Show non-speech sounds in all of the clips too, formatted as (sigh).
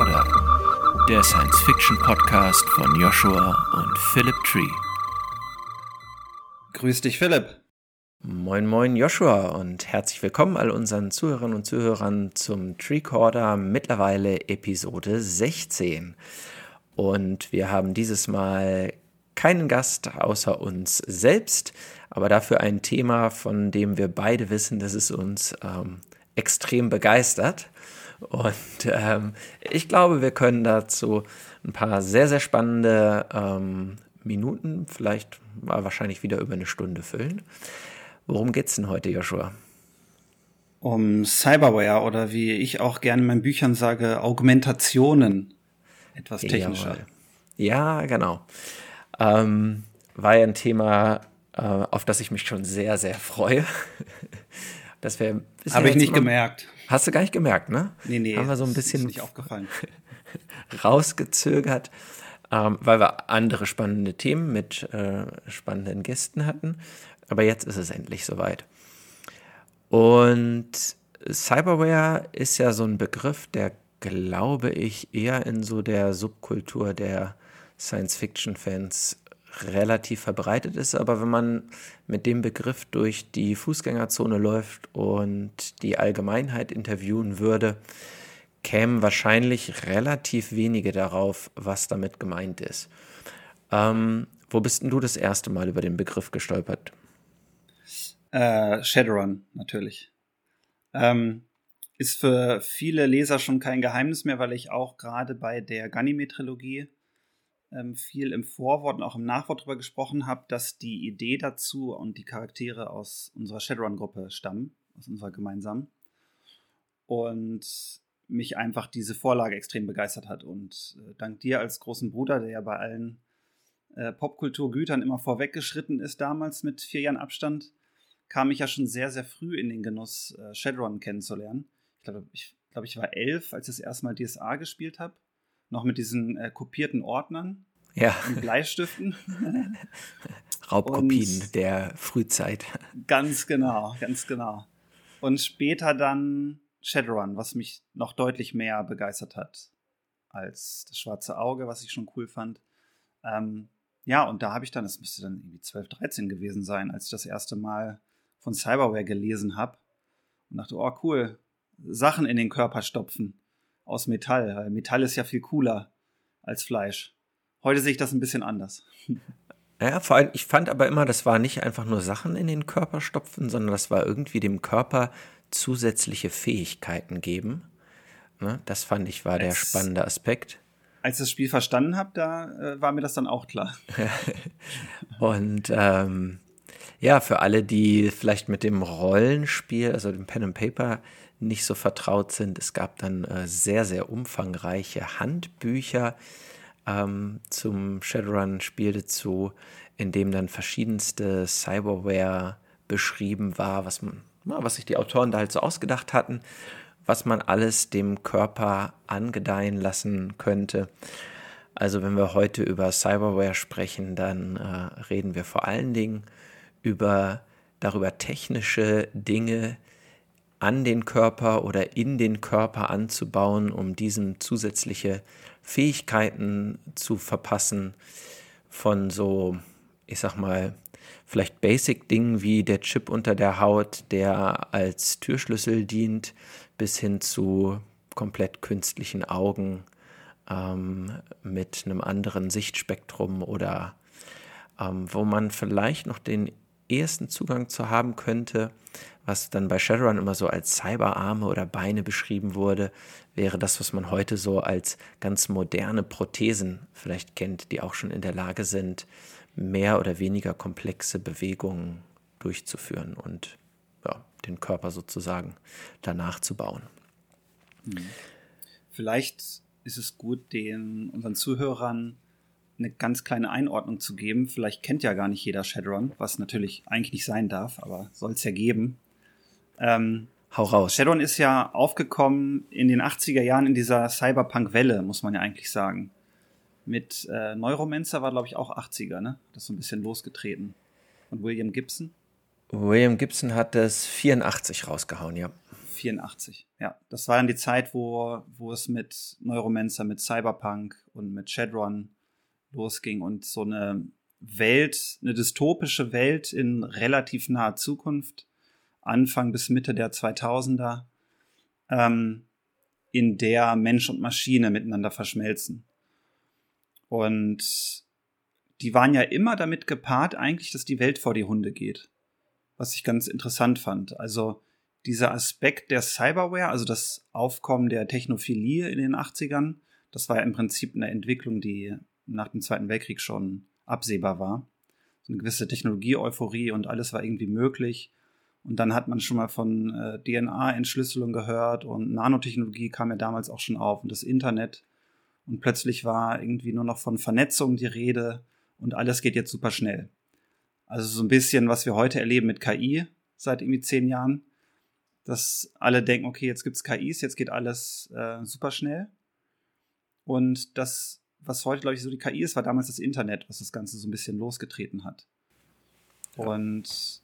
Recorder, der Science-Fiction-Podcast von Joshua und Philip Tree. Grüß dich, Philipp. Moin, moin, Joshua und herzlich willkommen all unseren Zuhörern und Zuhörern zum Treecorder, mittlerweile Episode 16. Und wir haben dieses Mal keinen Gast außer uns selbst, aber dafür ein Thema, von dem wir beide wissen, dass es uns ähm, extrem begeistert. Und ähm, ich glaube, wir können dazu ein paar sehr, sehr spannende ähm, Minuten, vielleicht mal wahrscheinlich wieder über eine Stunde füllen. Worum geht's denn heute, Joshua? Um Cyberware oder wie ich auch gerne in meinen Büchern sage, Augmentationen. Etwas technischer. Jawohl. Ja, genau. Ähm, war ja ein Thema, äh, auf das ich mich schon sehr, sehr freue. (laughs) das wäre Habe ich nicht gemerkt. Hast du gar nicht gemerkt, ne? Nee, nee. Haben wir so ein bisschen nicht aufgefallen. (laughs) rausgezögert, ähm, weil wir andere spannende Themen mit äh, spannenden Gästen hatten. Aber jetzt ist es endlich soweit. Und Cyberware ist ja so ein Begriff, der, glaube ich, eher in so der Subkultur der Science-Fiction-Fans relativ verbreitet ist. Aber wenn man mit dem Begriff durch die Fußgängerzone läuft und die Allgemeinheit interviewen würde, kämen wahrscheinlich relativ wenige darauf, was damit gemeint ist. Ähm, wo bist denn du das erste Mal über den Begriff gestolpert? Äh, Shadowrun, natürlich. Ähm, ist für viele Leser schon kein Geheimnis mehr, weil ich auch gerade bei der Ganymede-Trilogie viel im Vorwort und auch im Nachwort darüber gesprochen habe, dass die Idee dazu und die Charaktere aus unserer Shadowrun-Gruppe stammen, aus unserer gemeinsamen. Und mich einfach diese Vorlage extrem begeistert hat. Und äh, dank dir als großen Bruder, der ja bei allen äh, Popkulturgütern immer vorweggeschritten ist, damals mit vier Jahren Abstand, kam ich ja schon sehr, sehr früh in den Genuss, äh, Shadowrun kennenzulernen. Ich glaube, ich, glaub, ich war elf, als ich das erste Mal DSA gespielt habe noch mit diesen äh, kopierten Ordnern. Ja. Und Bleistiften. (laughs) Raubkopien und der Frühzeit. Ganz genau, ganz genau. Und später dann Shadowrun, was mich noch deutlich mehr begeistert hat als das schwarze Auge, was ich schon cool fand. Ähm, ja, und da habe ich dann, es müsste dann irgendwie 12, 13 gewesen sein, als ich das erste Mal von Cyberware gelesen habe und dachte, oh cool, Sachen in den Körper stopfen aus Metall. Metall ist ja viel cooler als Fleisch. Heute sehe ich das ein bisschen anders. (laughs) Ja, vor allem, ich fand aber immer, das war nicht einfach nur Sachen in den Körper stopfen, sondern das war irgendwie dem Körper zusätzliche Fähigkeiten geben. Ne? Das fand ich war als, der spannende Aspekt. Als ich das Spiel verstanden habe, da äh, war mir das dann auch klar. (laughs) Und ähm, ja, für alle, die vielleicht mit dem Rollenspiel, also dem Pen and Paper nicht so vertraut sind. Es gab dann äh, sehr, sehr umfangreiche Handbücher ähm, zum Shadowrun-Spiel dazu, in dem dann verschiedenste Cyberware beschrieben war, was, man, na, was sich die Autoren da halt so ausgedacht hatten, was man alles dem Körper angedeihen lassen könnte. Also wenn wir heute über Cyberware sprechen, dann äh, reden wir vor allen Dingen über darüber technische Dinge, an den Körper oder in den Körper anzubauen, um diesem zusätzliche Fähigkeiten zu verpassen von so, ich sag mal, vielleicht Basic-Dingen wie der Chip unter der Haut, der als Türschlüssel dient, bis hin zu komplett künstlichen Augen ähm, mit einem anderen Sichtspektrum oder ähm, wo man vielleicht noch den ehesten Zugang zu haben könnte, was dann bei Shadowrun immer so als Cyberarme oder Beine beschrieben wurde, wäre das, was man heute so als ganz moderne Prothesen vielleicht kennt, die auch schon in der Lage sind, mehr oder weniger komplexe Bewegungen durchzuführen und ja, den Körper sozusagen danach zu bauen. Hm. Vielleicht ist es gut, den unseren Zuhörern eine ganz kleine Einordnung zu geben. Vielleicht kennt ja gar nicht jeder Shadowrun, was natürlich eigentlich nicht sein darf, aber soll es ja geben. Ähm, Hau raus. Shadowrun ist ja aufgekommen in den 80er Jahren in dieser Cyberpunk-Welle, muss man ja eigentlich sagen. Mit äh, Neuromancer war, glaube ich, auch 80er, ne? Das ist so ein bisschen losgetreten. Und William Gibson? William Gibson hat das 84 rausgehauen, ja. 84, ja. Das war dann die Zeit, wo, wo es mit Neuromancer, mit Cyberpunk und mit Shadowrun losging und so eine Welt, eine dystopische Welt in relativ naher Zukunft, Anfang bis Mitte der 2000er, ähm, in der Mensch und Maschine miteinander verschmelzen. Und die waren ja immer damit gepaart eigentlich, dass die Welt vor die Hunde geht. Was ich ganz interessant fand. Also dieser Aspekt der Cyberware, also das Aufkommen der Technophilie in den 80ern, das war ja im Prinzip eine Entwicklung, die nach dem Zweiten Weltkrieg schon absehbar war. So eine gewisse Technologie-Euphorie und alles war irgendwie möglich. Und dann hat man schon mal von äh, DNA-Entschlüsselung gehört und Nanotechnologie kam ja damals auch schon auf und das Internet. Und plötzlich war irgendwie nur noch von Vernetzung die Rede und alles geht jetzt super schnell. Also so ein bisschen, was wir heute erleben mit KI seit irgendwie zehn Jahren, dass alle denken, okay, jetzt gibt's KIs, jetzt geht alles äh, super schnell. Und das, was heute, glaube ich, so die KI ist, war damals das Internet, was das Ganze so ein bisschen losgetreten hat. Ja. Und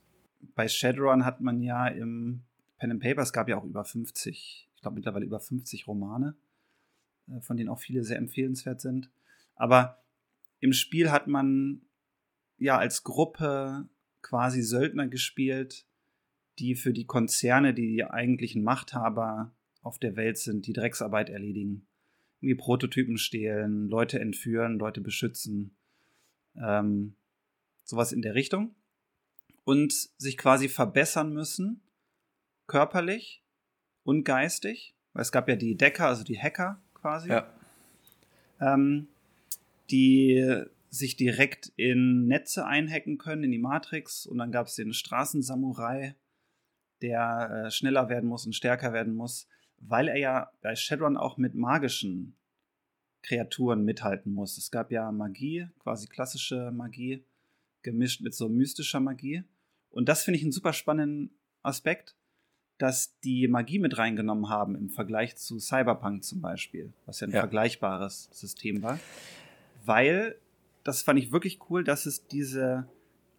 bei Shadowrun hat man ja im Pen and Paper, es gab ja auch über 50, ich glaube mittlerweile über 50 Romane, äh, von denen auch viele sehr empfehlenswert sind. Aber im Spiel hat man ja als Gruppe quasi Söldner gespielt, die für die Konzerne, die die eigentlichen Machthaber auf der Welt sind, die Drecksarbeit erledigen. Irgendwie Prototypen stehlen, Leute entführen, Leute beschützen. Ähm, sowas in der Richtung und sich quasi verbessern müssen, körperlich und geistig. Weil es gab ja die Decker, also die Hacker quasi, ja. ähm, die sich direkt in Netze einhacken können, in die Matrix. Und dann gab es den Straßensamurai, der äh, schneller werden muss und stärker werden muss, weil er ja bei Shadowrun auch mit magischen Kreaturen mithalten muss. Es gab ja Magie, quasi klassische Magie, gemischt mit so mystischer Magie. Und das finde ich einen super spannenden Aspekt, dass die Magie mit reingenommen haben im Vergleich zu Cyberpunk zum Beispiel, was ja ein ja. vergleichbares System war. Weil, das fand ich wirklich cool, dass es diese,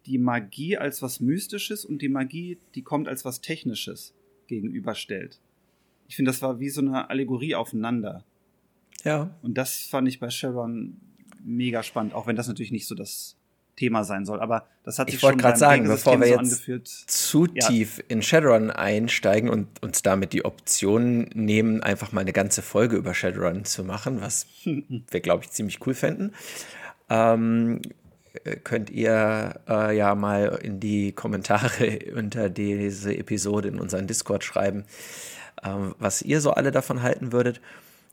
die Magie als was Mystisches und die Magie, die kommt als was Technisches gegenüberstellt. Ich finde, das war wie so eine Allegorie aufeinander. Ja. Und das fand ich bei Sharon mega spannend, auch wenn das natürlich nicht so das Thema sein soll. Aber das hat sich ich wollte gerade sagen, bevor wir so jetzt angeführt. zu ja. tief in Shadowrun einsteigen und uns damit die Option nehmen, einfach mal eine ganze Folge über Shadowrun zu machen, was (laughs) wir, glaube ich, ziemlich cool fänden. Ähm, könnt ihr äh, ja mal in die Kommentare (laughs) unter diese Episode in unseren Discord schreiben, äh, was ihr so alle davon halten würdet.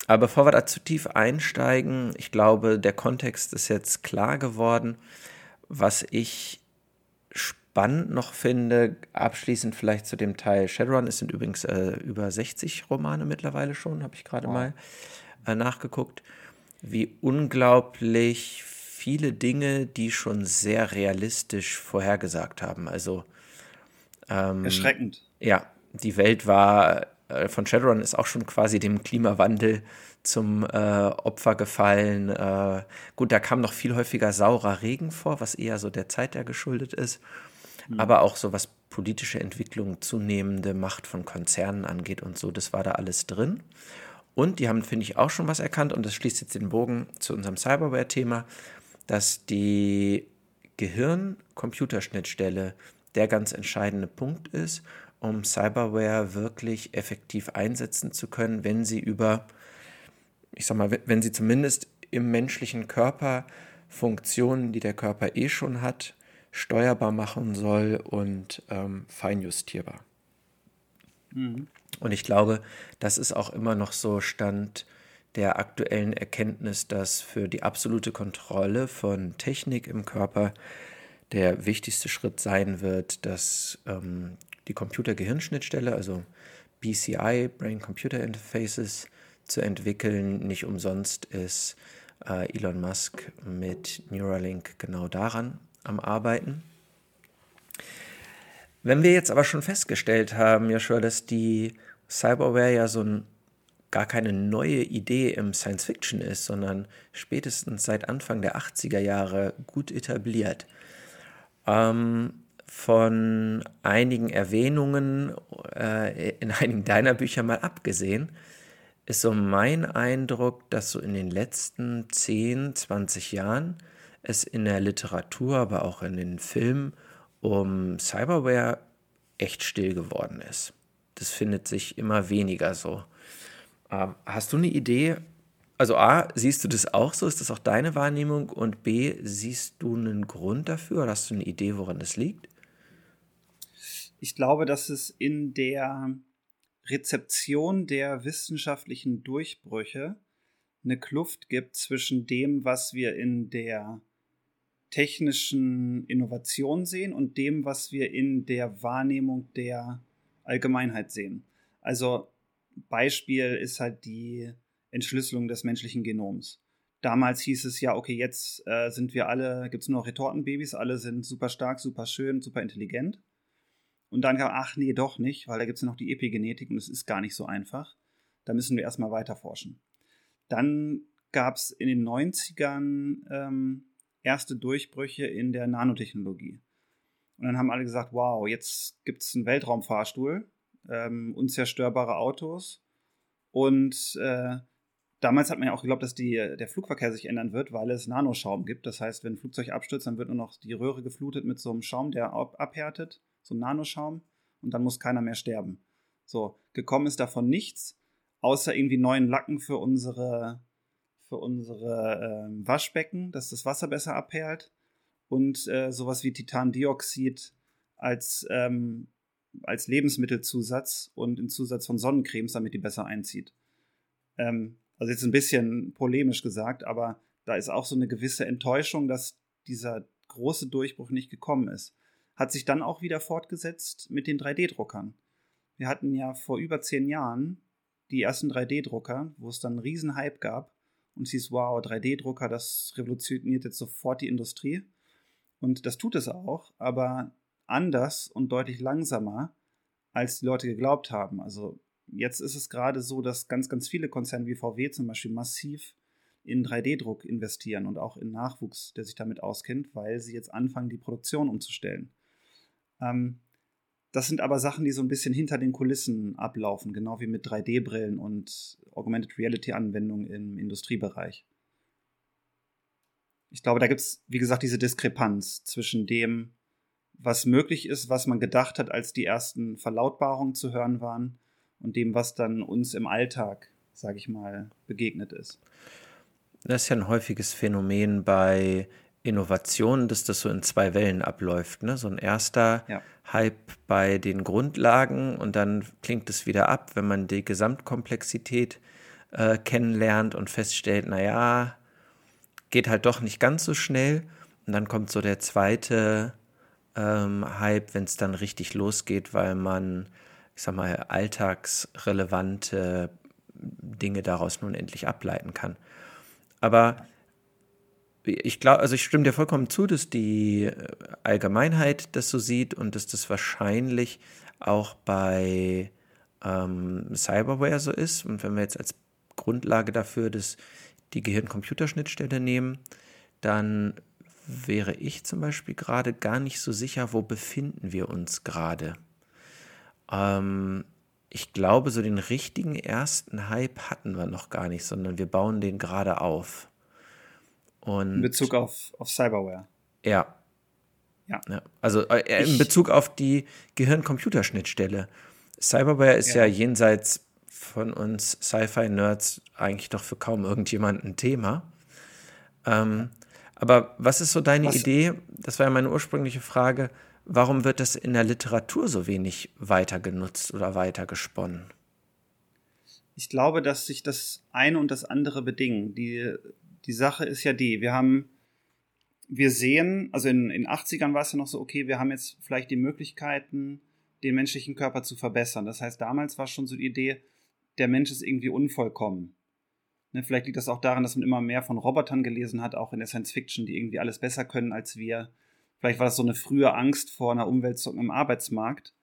Aber bevor wir da zu tief einsteigen, ich glaube, der Kontext ist jetzt klar geworden. Was ich spannend noch finde, abschließend vielleicht zu dem Teil Shadowrun, es sind übrigens äh, über 60 Romane mittlerweile schon, habe ich gerade wow. mal äh, nachgeguckt, wie unglaublich viele Dinge, die schon sehr realistisch vorhergesagt haben. Also ähm, erschreckend. Ja, die Welt war äh, von Shadowrun ist auch schon quasi dem Klimawandel zum äh, Opfer gefallen. Äh, gut, da kam noch viel häufiger saurer Regen vor, was eher so der Zeit der geschuldet ist. Mhm. Aber auch so was politische Entwicklung, zunehmende Macht von Konzernen angeht und so, das war da alles drin. Und die haben, finde ich, auch schon was erkannt, und das schließt jetzt den Bogen zu unserem Cyberware-Thema, dass die Gehirn-Computerschnittstelle der ganz entscheidende Punkt ist, um Cyberware wirklich effektiv einsetzen zu können, wenn sie über ich sag mal, wenn sie zumindest im menschlichen Körper Funktionen, die der Körper eh schon hat, steuerbar machen soll und ähm, feinjustierbar. Mhm. Und ich glaube, das ist auch immer noch so Stand der aktuellen Erkenntnis, dass für die absolute Kontrolle von Technik im Körper der wichtigste Schritt sein wird, dass ähm, die Computer-Gehirn-Schnittstelle, also BCI, Brain Computer Interfaces, zu entwickeln. Nicht umsonst ist äh, Elon Musk mit Neuralink genau daran am Arbeiten. Wenn wir jetzt aber schon festgestellt haben, Joshua, dass die Cyberware ja so ein, gar keine neue Idee im Science Fiction ist, sondern spätestens seit Anfang der 80er Jahre gut etabliert. Ähm, von einigen Erwähnungen äh, in einigen deiner Bücher mal abgesehen, ist so mein Eindruck, dass so in den letzten 10, 20 Jahren es in der Literatur, aber auch in den Filmen um Cyberware echt still geworden ist. Das findet sich immer weniger so. Ähm, hast du eine Idee? Also A, siehst du das auch so? Ist das auch deine Wahrnehmung? Und B, siehst du einen Grund dafür? Oder hast du eine Idee, woran das liegt? Ich glaube, dass es in der Rezeption der wissenschaftlichen Durchbrüche eine Kluft gibt zwischen dem, was wir in der technischen Innovation sehen und dem, was wir in der Wahrnehmung der Allgemeinheit sehen. Also Beispiel ist halt die Entschlüsselung des menschlichen Genoms. Damals hieß es ja, okay, jetzt äh, sind wir alle, gibt es nur noch Retortenbabys, alle sind super stark, super schön, super intelligent. Und dann kam, ach nee, doch nicht, weil da gibt es ja noch die Epigenetik und es ist gar nicht so einfach. Da müssen wir erstmal weiter forschen. Dann gab es in den 90ern ähm, erste Durchbrüche in der Nanotechnologie. Und dann haben alle gesagt, wow, jetzt gibt es einen Weltraumfahrstuhl, ähm, unzerstörbare Autos. Und äh, damals hat man ja auch geglaubt, dass die, der Flugverkehr sich ändern wird, weil es Nanoschaum gibt. Das heißt, wenn ein Flugzeug abstürzt, dann wird nur noch die Röhre geflutet mit so einem Schaum, der ab abhärtet so ein Nanoschaum, und dann muss keiner mehr sterben. So, gekommen ist davon nichts, außer irgendwie neuen Lacken für unsere, für unsere äh, Waschbecken, dass das Wasser besser abperlt und äh, sowas wie Titandioxid als, ähm, als Lebensmittelzusatz und in Zusatz von Sonnencremes, damit die besser einzieht. Ähm, also jetzt ein bisschen polemisch gesagt, aber da ist auch so eine gewisse Enttäuschung, dass dieser große Durchbruch nicht gekommen ist hat sich dann auch wieder fortgesetzt mit den 3D-Druckern. Wir hatten ja vor über zehn Jahren die ersten 3D-Drucker, wo es dann einen riesen Hype gab und es hieß, wow, 3D-Drucker, das revolutioniert jetzt sofort die Industrie. Und das tut es auch, aber anders und deutlich langsamer, als die Leute geglaubt haben. Also jetzt ist es gerade so, dass ganz, ganz viele Konzerne wie VW zum Beispiel massiv in 3D-Druck investieren und auch in Nachwuchs, der sich damit auskennt, weil sie jetzt anfangen, die Produktion umzustellen. Ähm, das sind aber Sachen, die so ein bisschen hinter den Kulissen ablaufen, genau wie mit 3D-Brillen und Augmented Reality-Anwendungen im Industriebereich. Ich glaube, da gibt es, wie gesagt, diese Diskrepanz zwischen dem, was möglich ist, was man gedacht hat, als die ersten Verlautbarungen zu hören waren, und dem, was dann uns im Alltag, sage ich mal, begegnet ist. Das ist ja ein häufiges Phänomen bei Innovation, dass das so in zwei Wellen abläuft. Ne? So ein erster ja. Hype bei den Grundlagen und dann klingt es wieder ab, wenn man die Gesamtkomplexität äh, kennenlernt und feststellt, naja, geht halt doch nicht ganz so schnell. Und dann kommt so der zweite ähm, Hype, wenn es dann richtig losgeht, weil man, ich sag mal, alltagsrelevante Dinge daraus nun endlich ableiten kann. Aber ich glaube, also ich stimme dir vollkommen zu, dass die äh, Allgemeinheit das so sieht und dass das wahrscheinlich auch bei ähm, Cyberware so ist. Und wenn wir jetzt als Grundlage dafür das, die Gehirn-Computerschnittstelle nehmen, dann wäre ich zum Beispiel gerade gar nicht so sicher, wo befinden wir uns gerade. Ähm, ich glaube, so den richtigen ersten Hype hatten wir noch gar nicht, sondern wir bauen den gerade auf. Und in Bezug auf, auf Cyberware. Ja. Ja. ja. Also äh, in Bezug auf die Gehirn-Computerschnittstelle. Cyberware ist ja. ja jenseits von uns Sci-Fi-Nerds eigentlich doch für kaum irgendjemanden ein Thema. Ähm, aber was ist so deine was? Idee? Das war ja meine ursprüngliche Frage. Warum wird das in der Literatur so wenig weiter genutzt oder weiter gesponnen? Ich glaube, dass sich das eine und das andere bedingen. Die die Sache ist ja die, wir haben, wir sehen, also in den 80ern war es ja noch so, okay, wir haben jetzt vielleicht die Möglichkeiten, den menschlichen Körper zu verbessern. Das heißt, damals war schon so die Idee, der Mensch ist irgendwie unvollkommen. Ne, vielleicht liegt das auch daran, dass man immer mehr von Robotern gelesen hat, auch in der Science Fiction, die irgendwie alles besser können als wir. Vielleicht war das so eine frühe Angst vor einer Umwälzung im Arbeitsmarkt,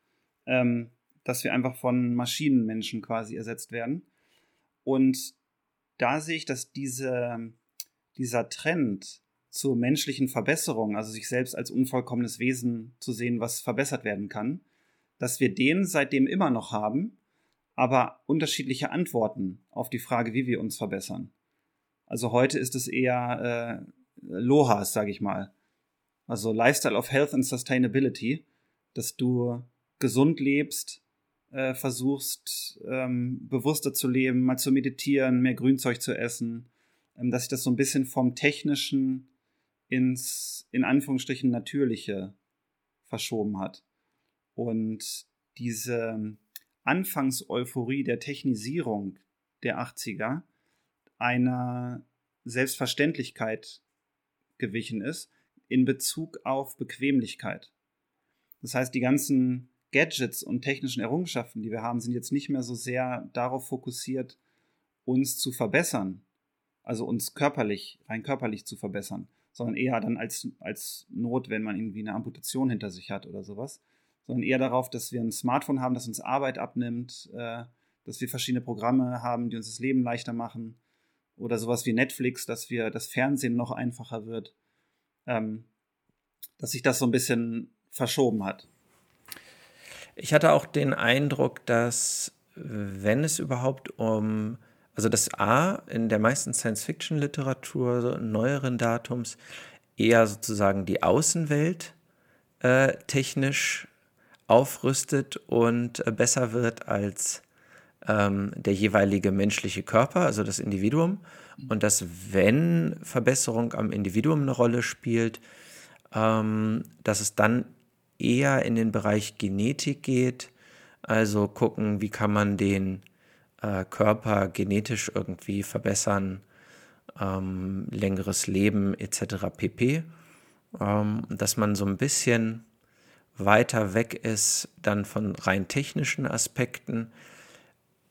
ähm, dass wir einfach von Maschinenmenschen quasi ersetzt werden. Und da sehe ich, dass diese dieser Trend zur menschlichen Verbesserung, also sich selbst als unvollkommenes Wesen zu sehen, was verbessert werden kann, dass wir den seitdem immer noch haben, aber unterschiedliche Antworten auf die Frage, wie wir uns verbessern. Also heute ist es eher äh, LOHAS, sage ich mal. Also Lifestyle of Health and Sustainability, dass du gesund lebst, äh, versuchst ähm, bewusster zu leben, mal zu meditieren, mehr Grünzeug zu essen, dass sich das so ein bisschen vom technischen ins in Anführungsstrichen natürliche verschoben hat. Und diese Anfangseuphorie der Technisierung der 80er einer Selbstverständlichkeit gewichen ist in Bezug auf Bequemlichkeit. Das heißt, die ganzen Gadgets und technischen Errungenschaften, die wir haben, sind jetzt nicht mehr so sehr darauf fokussiert, uns zu verbessern, also uns körperlich, rein körperlich zu verbessern, sondern eher dann als, als Not, wenn man irgendwie eine Amputation hinter sich hat oder sowas, sondern eher darauf, dass wir ein Smartphone haben, das uns Arbeit abnimmt, äh, dass wir verschiedene Programme haben, die uns das Leben leichter machen oder sowas wie Netflix, dass wir das Fernsehen noch einfacher wird, ähm, dass sich das so ein bisschen verschoben hat. Ich hatte auch den Eindruck, dass wenn es überhaupt um also das A in der meisten Science-Fiction-Literatur so neueren Datums eher sozusagen die Außenwelt äh, technisch aufrüstet und äh, besser wird als ähm, der jeweilige menschliche Körper, also das Individuum. Und dass, wenn Verbesserung am Individuum eine Rolle spielt, ähm, dass es dann eher in den Bereich Genetik geht, also gucken, wie kann man den äh, Körper genetisch irgendwie verbessern, ähm, längeres Leben etc. pp. Ähm, dass man so ein bisschen weiter weg ist dann von rein technischen Aspekten.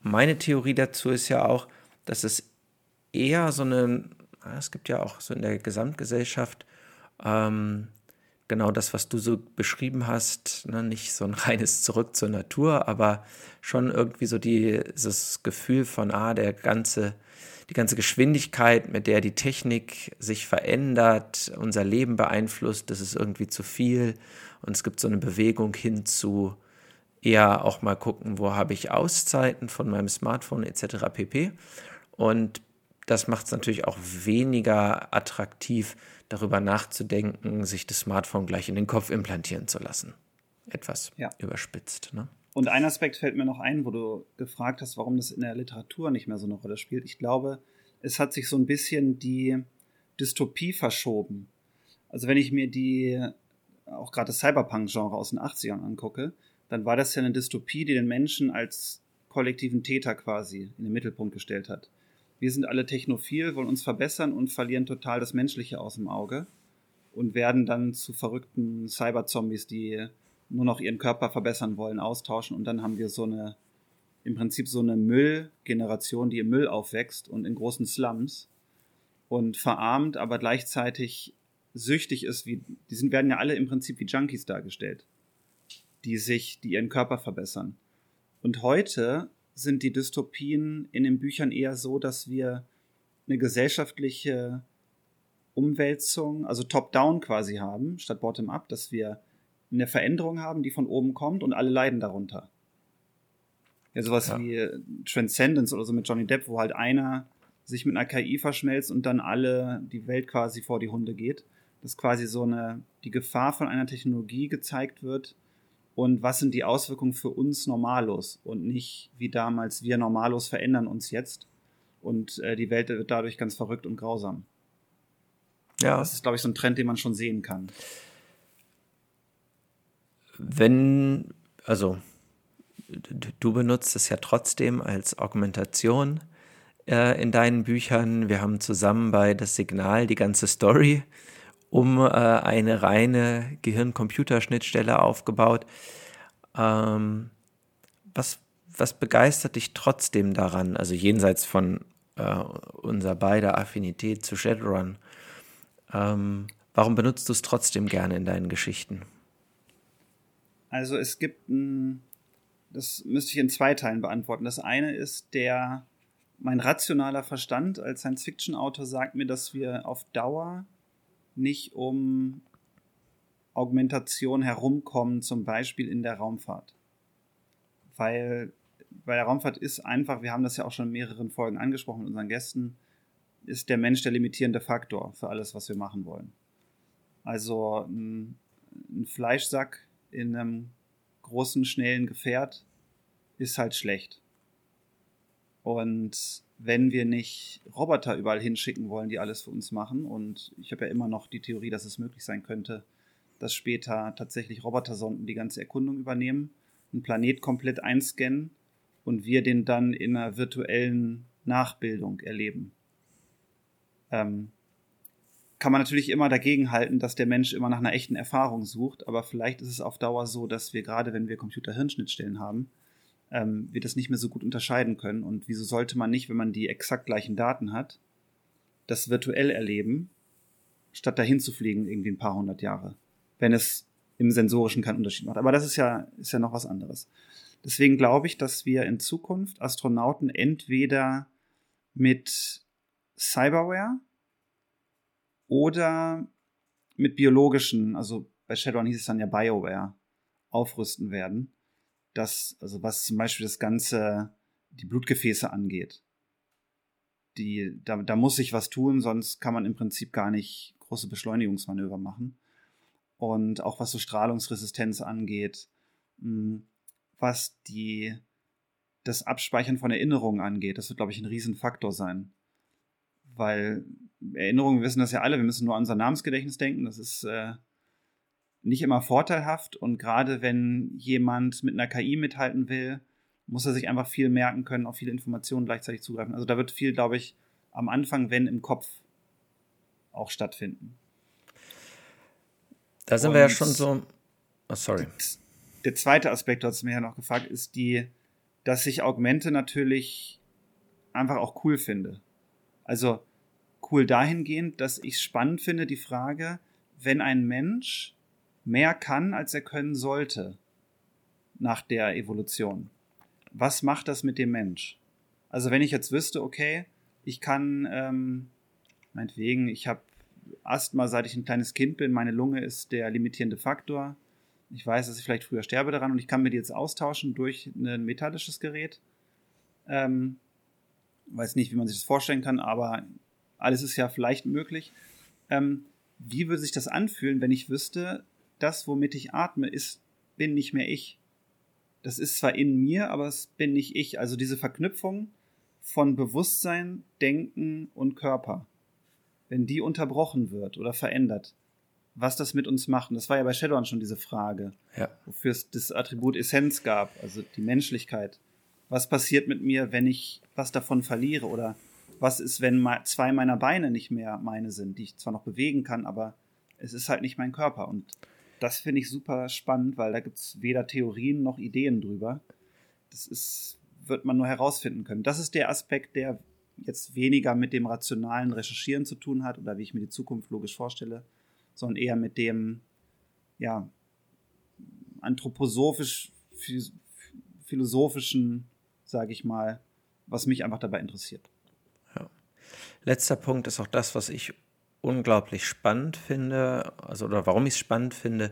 Meine Theorie dazu ist ja auch, dass es eher so eine, es gibt ja auch so in der Gesamtgesellschaft ähm, genau das, was du so beschrieben hast, ne? nicht so ein (laughs) reines Zurück zur Natur, aber schon irgendwie so dieses Gefühl von, ah, der ganze, die ganze Geschwindigkeit, mit der die Technik sich verändert, unser Leben beeinflusst, das ist irgendwie zu viel. Und es gibt so eine Bewegung hin zu eher auch mal gucken, wo habe ich Auszeiten von meinem Smartphone etc. pp. Und das macht es natürlich auch weniger attraktiv, darüber nachzudenken, sich das Smartphone gleich in den Kopf implantieren zu lassen. Etwas ja. überspitzt. Ne? Und ein Aspekt fällt mir noch ein, wo du gefragt hast, warum das in der Literatur nicht mehr so eine Rolle spielt. Ich glaube, es hat sich so ein bisschen die Dystopie verschoben. Also wenn ich mir die, auch gerade das Cyberpunk-Genre aus den 80ern angucke, dann war das ja eine Dystopie, die den Menschen als kollektiven Täter quasi in den Mittelpunkt gestellt hat wir sind alle technophil, wollen uns verbessern und verlieren total das Menschliche aus dem Auge und werden dann zu verrückten Cyberzombies, die nur noch ihren Körper verbessern wollen, austauschen und dann haben wir so eine im Prinzip so eine Müllgeneration, die im Müll aufwächst und in großen Slums und verarmt, aber gleichzeitig süchtig ist, wie die sind werden ja alle im Prinzip wie Junkies dargestellt, die sich, die ihren Körper verbessern. Und heute sind die Dystopien in den Büchern eher so, dass wir eine gesellschaftliche Umwälzung, also top-down quasi haben, statt bottom-up, dass wir eine Veränderung haben, die von oben kommt und alle leiden darunter. Ja, sowas ja. wie Transcendence oder so mit Johnny Depp, wo halt einer sich mit einer KI verschmelzt und dann alle die Welt quasi vor die Hunde geht. Dass quasi so eine, die Gefahr von einer Technologie gezeigt wird, und was sind die Auswirkungen für uns Normalos und nicht wie damals wir Normalos verändern uns jetzt und äh, die Welt wird dadurch ganz verrückt und grausam. Ja. Das ist, glaube ich, so ein Trend, den man schon sehen kann. Wenn, also du benutzt es ja trotzdem als Augmentation äh, in deinen Büchern. Wir haben zusammen bei Das Signal die ganze Story um äh, eine reine Gehirn-Computer-Schnittstelle aufgebaut. Ähm, was, was begeistert dich trotzdem daran, also jenseits von äh, unserer beider Affinität zu Shadowrun? Ähm, warum benutzt du es trotzdem gerne in deinen Geschichten? Also es gibt ein, das müsste ich in zwei Teilen beantworten. Das eine ist der, mein rationaler Verstand als Science-Fiction-Autor sagt mir, dass wir auf Dauer nicht um Augmentation herumkommen, zum Beispiel in der Raumfahrt. Weil bei der Raumfahrt ist einfach, wir haben das ja auch schon in mehreren Folgen angesprochen mit unseren Gästen, ist der Mensch der limitierende Faktor für alles, was wir machen wollen. Also ein, ein Fleischsack in einem großen, schnellen Gefährt ist halt schlecht. Und wenn wir nicht Roboter überall hinschicken wollen, die alles für uns machen, und ich habe ja immer noch die Theorie, dass es möglich sein könnte, dass später tatsächlich Robotersonden die ganze Erkundung übernehmen, einen Planet komplett einscannen und wir den dann in einer virtuellen Nachbildung erleben. Ähm, kann man natürlich immer dagegen halten, dass der Mensch immer nach einer echten Erfahrung sucht, aber vielleicht ist es auf Dauer so, dass wir gerade, wenn wir Computer-Hirnschnittstellen haben, ähm, wir das nicht mehr so gut unterscheiden können. Und wieso sollte man nicht, wenn man die exakt gleichen Daten hat, das virtuell erleben, statt dahin zu fliegen, irgendwie ein paar hundert Jahre, wenn es im Sensorischen keinen Unterschied macht. Aber das ist ja, ist ja noch was anderes. Deswegen glaube ich, dass wir in Zukunft Astronauten entweder mit Cyberware oder mit biologischen, also bei Shadowrun hieß es dann ja Bioware, aufrüsten werden das, also was zum Beispiel das Ganze, die Blutgefäße angeht. Die, da, da muss sich was tun, sonst kann man im Prinzip gar nicht große Beschleunigungsmanöver machen. Und auch was so Strahlungsresistenz angeht, hm, was die, das Abspeichern von Erinnerungen angeht, das wird, glaube ich, ein Riesenfaktor sein. Weil Erinnerungen, wir wissen das ja alle, wir müssen nur an unser Namensgedächtnis denken, das ist äh, nicht immer vorteilhaft und gerade wenn jemand mit einer KI mithalten will, muss er sich einfach viel merken können, auf viele Informationen gleichzeitig zugreifen. Also da wird viel, glaube ich, am Anfang, wenn im Kopf auch stattfinden. Da sind und wir ja schon so. Oh, sorry. Der zweite Aspekt, du hast mir ja noch gefragt, ist die, dass ich Augmente natürlich einfach auch cool finde. Also cool dahingehend, dass ich spannend finde, die Frage, wenn ein Mensch mehr kann, als er können sollte nach der Evolution. Was macht das mit dem Mensch? Also wenn ich jetzt wüsste, okay, ich kann, ähm, meinetwegen, ich habe Asthma, seit ich ein kleines Kind bin, meine Lunge ist der limitierende Faktor. Ich weiß, dass ich vielleicht früher sterbe daran und ich kann mir die jetzt austauschen durch ein metallisches Gerät. Ähm, weiß nicht, wie man sich das vorstellen kann, aber alles ist ja vielleicht möglich. Ähm, wie würde sich das anfühlen, wenn ich wüsste, das, womit ich atme, ist, bin nicht mehr ich. Das ist zwar in mir, aber es bin nicht ich. Also diese Verknüpfung von Bewusstsein, Denken und Körper. Wenn die unterbrochen wird oder verändert, was das mit uns macht. Und das war ja bei Shadowrun schon diese Frage, ja. wofür es das Attribut Essenz gab, also die Menschlichkeit. Was passiert mit mir, wenn ich was davon verliere? Oder was ist, wenn zwei meiner Beine nicht mehr meine sind, die ich zwar noch bewegen kann, aber es ist halt nicht mein Körper. Und das finde ich super spannend, weil da gibt es weder Theorien noch Ideen drüber. Das ist, wird man nur herausfinden können. Das ist der Aspekt, der jetzt weniger mit dem rationalen Recherchieren zu tun hat oder wie ich mir die Zukunft logisch vorstelle, sondern eher mit dem, ja, anthroposophisch, philosophischen, sage ich mal, was mich einfach dabei interessiert. Ja. Letzter Punkt ist auch das, was ich unglaublich spannend finde, also oder warum ich es spannend finde,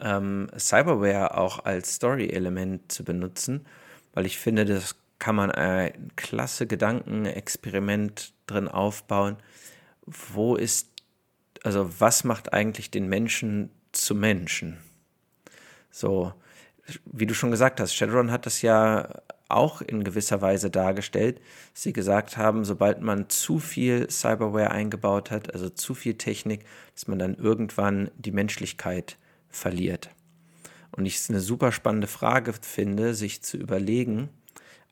ähm, Cyberware auch als Story-Element zu benutzen, weil ich finde, das kann man ein klasse Gedankenexperiment drin aufbauen. Wo ist, also was macht eigentlich den Menschen zu Menschen? So, wie du schon gesagt hast, Shadowrun hat das ja auch in gewisser Weise dargestellt. Sie gesagt haben, sobald man zu viel Cyberware eingebaut hat, also zu viel Technik, dass man dann irgendwann die Menschlichkeit verliert. Und ich es eine super spannende Frage finde, sich zu überlegen,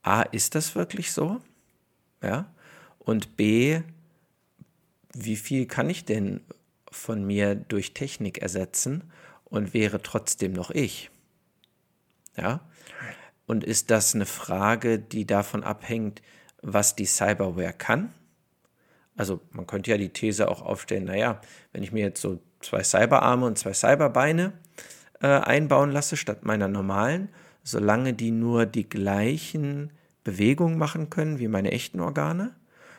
a, ist das wirklich so? Ja? Und b, wie viel kann ich denn von mir durch Technik ersetzen und wäre trotzdem noch ich? Ja? Und ist das eine Frage, die davon abhängt, was die Cyberware kann? Also man könnte ja die These auch aufstellen, naja, wenn ich mir jetzt so zwei Cyberarme und zwei Cyberbeine äh, einbauen lasse statt meiner normalen, solange die nur die gleichen Bewegungen machen können wie meine echten Organe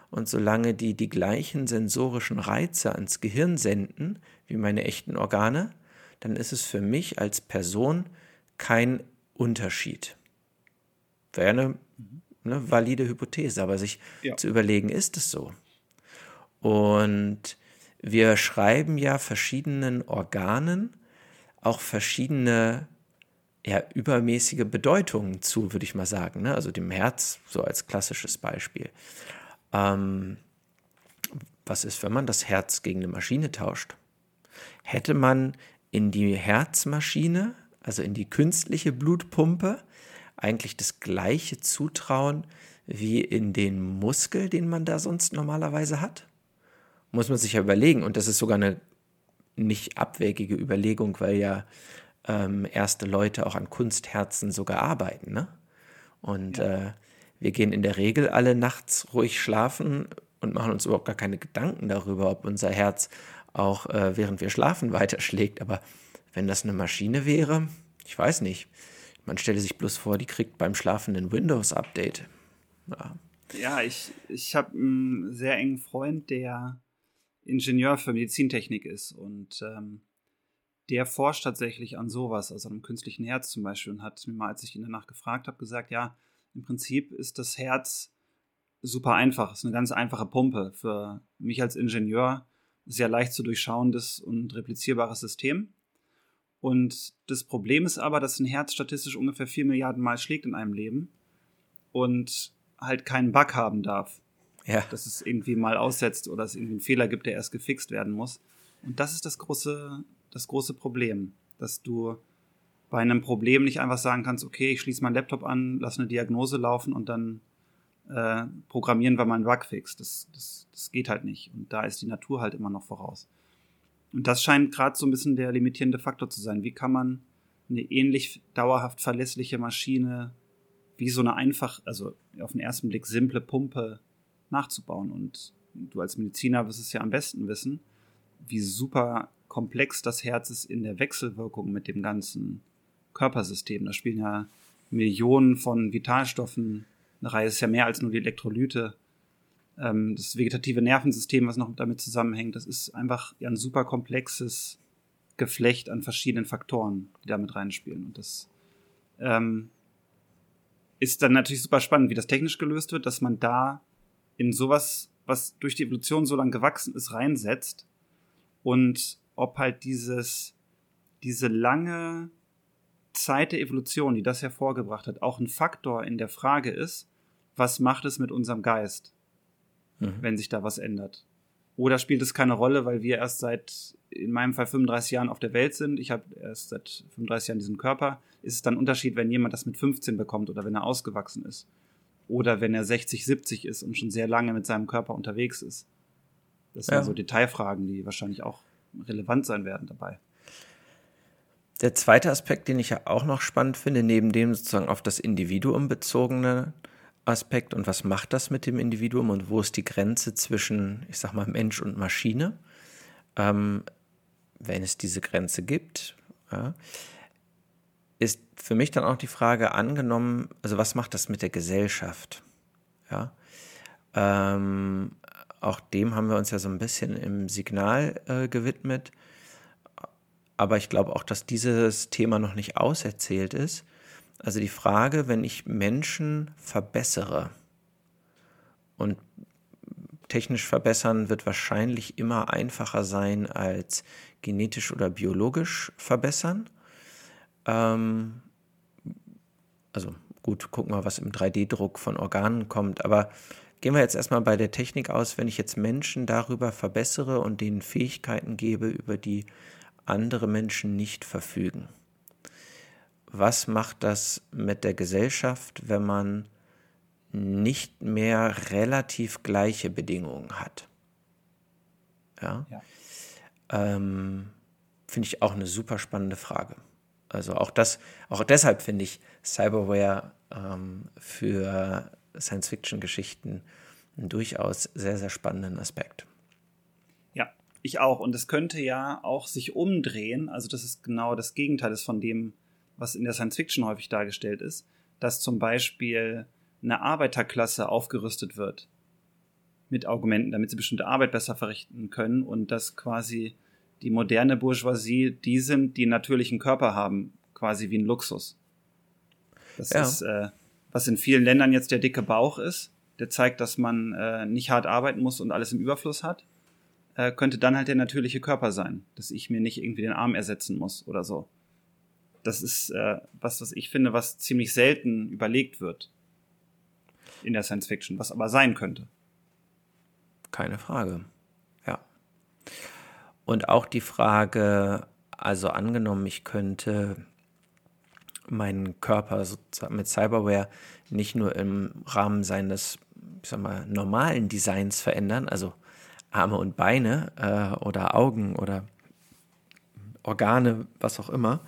und solange die die gleichen sensorischen Reize ans Gehirn senden wie meine echten Organe, dann ist es für mich als Person kein Unterschied. Wäre eine, eine valide Hypothese, aber sich ja. zu überlegen, ist es so? Und wir schreiben ja verschiedenen Organen auch verschiedene ja, übermäßige Bedeutungen zu, würde ich mal sagen. Ne? Also dem Herz so als klassisches Beispiel. Ähm, was ist, wenn man das Herz gegen eine Maschine tauscht? Hätte man in die Herzmaschine, also in die künstliche Blutpumpe, eigentlich das gleiche Zutrauen wie in den Muskel, den man da sonst normalerweise hat? Muss man sich ja überlegen. Und das ist sogar eine nicht abwegige Überlegung, weil ja ähm, erste Leute auch an Kunstherzen sogar arbeiten. Ne? Und ja. äh, wir gehen in der Regel alle nachts ruhig schlafen und machen uns überhaupt gar keine Gedanken darüber, ob unser Herz auch äh, während wir schlafen (laughs) weiterschlägt. Aber wenn das eine Maschine wäre, ich weiß nicht. Man stelle sich bloß vor, die kriegt beim Schlafen ein Windows-Update. Ja. ja, ich, ich habe einen sehr engen Freund, der Ingenieur für Medizintechnik ist und ähm, der forscht tatsächlich an sowas, also einem künstlichen Herz zum Beispiel und hat mir mal, als ich ihn danach gefragt habe, gesagt, ja, im Prinzip ist das Herz super einfach, ist eine ganz einfache Pumpe. Für mich als Ingenieur sehr leicht zu durchschauendes und replizierbares System. Und das Problem ist aber, dass ein Herz statistisch ungefähr 4 Milliarden Mal schlägt in einem Leben und halt keinen Bug haben darf ja. dass es irgendwie mal aussetzt oder es irgendwie einen Fehler gibt, der erst gefixt werden muss. Und das ist das große, das große Problem, dass du bei einem Problem nicht einfach sagen kannst, okay, ich schließe meinen Laptop an, lass eine Diagnose laufen und dann äh, programmieren wir mal einen Bugfix. Das, das, das geht halt nicht. Und da ist die Natur halt immer noch voraus. Und das scheint gerade so ein bisschen der limitierende Faktor zu sein. Wie kann man eine ähnlich dauerhaft verlässliche Maschine wie so eine einfach, also auf den ersten Blick simple Pumpe nachzubauen. Und du als Mediziner wirst es ja am besten wissen, wie super komplex das Herz ist in der Wechselwirkung mit dem ganzen Körpersystem. Da spielen ja Millionen von Vitalstoffen eine Reihe, ist ja mehr als nur die Elektrolyte. Ähm, das vegetative Nervensystem, was noch damit zusammenhängt, das ist einfach ein super komplexes Geflecht an verschiedenen Faktoren, die damit reinspielen. Und das ähm, ist dann natürlich super spannend, wie das technisch gelöst wird, dass man da in sowas, was durch die Evolution so lang gewachsen ist, reinsetzt und ob halt dieses, diese lange Zeit der Evolution, die das hervorgebracht hat, auch ein Faktor in der Frage ist, was macht es mit unserem Geist, mhm. wenn sich da was ändert? Oder spielt es keine Rolle, weil wir erst seit, in meinem Fall 35 Jahren auf der Welt sind, ich habe erst seit 35 Jahren diesen Körper, ist es dann ein Unterschied, wenn jemand das mit 15 bekommt oder wenn er ausgewachsen ist? oder wenn er 60, 70 ist und schon sehr lange mit seinem Körper unterwegs ist. Das sind ja. so Detailfragen, die wahrscheinlich auch relevant sein werden dabei. Der zweite Aspekt, den ich ja auch noch spannend finde, neben dem sozusagen auf das Individuum bezogene Aspekt und was macht das mit dem Individuum und wo ist die Grenze zwischen, ich sag mal, Mensch und Maschine, ähm, wenn es diese Grenze gibt, ja, ist für mich dann auch die Frage angenommen, also was macht das mit der Gesellschaft? Ja. Ähm, auch dem haben wir uns ja so ein bisschen im Signal äh, gewidmet. Aber ich glaube auch, dass dieses Thema noch nicht auserzählt ist. Also die Frage, wenn ich Menschen verbessere und technisch verbessern wird wahrscheinlich immer einfacher sein als genetisch oder biologisch verbessern. Ähm, also gut, gucken wir, was im 3D-Druck von Organen kommt. Aber gehen wir jetzt erstmal bei der Technik aus, wenn ich jetzt Menschen darüber verbessere und denen Fähigkeiten gebe, über die andere Menschen nicht verfügen. Was macht das mit der Gesellschaft, wenn man nicht mehr relativ gleiche Bedingungen hat? Ja. ja. Ähm, Finde ich auch eine super spannende Frage. Also auch das, auch deshalb finde ich Cyberware ähm, für Science-Fiction-Geschichten einen durchaus sehr, sehr spannenden Aspekt. Ja, ich auch. Und es könnte ja auch sich umdrehen. Also das ist genau das Gegenteil ist von dem, was in der Science-Fiction häufig dargestellt ist, dass zum Beispiel eine Arbeiterklasse aufgerüstet wird mit Argumenten, damit sie bestimmte Arbeit besser verrichten können und dass quasi die moderne Bourgeoisie die sind, die einen natürlichen Körper haben, quasi wie ein Luxus. Das ja. ist, äh, was in vielen Ländern jetzt der dicke Bauch ist, der zeigt, dass man äh, nicht hart arbeiten muss und alles im Überfluss hat, äh, könnte dann halt der natürliche Körper sein, dass ich mir nicht irgendwie den Arm ersetzen muss oder so. Das ist äh, was, was ich finde, was ziemlich selten überlegt wird in der Science Fiction, was aber sein könnte. Keine Frage. Ja. Und auch die Frage, also angenommen, ich könnte meinen Körper mit Cyberware nicht nur im Rahmen seines, ich sag mal, normalen Designs verändern, also Arme und Beine äh, oder Augen oder Organe, was auch immer.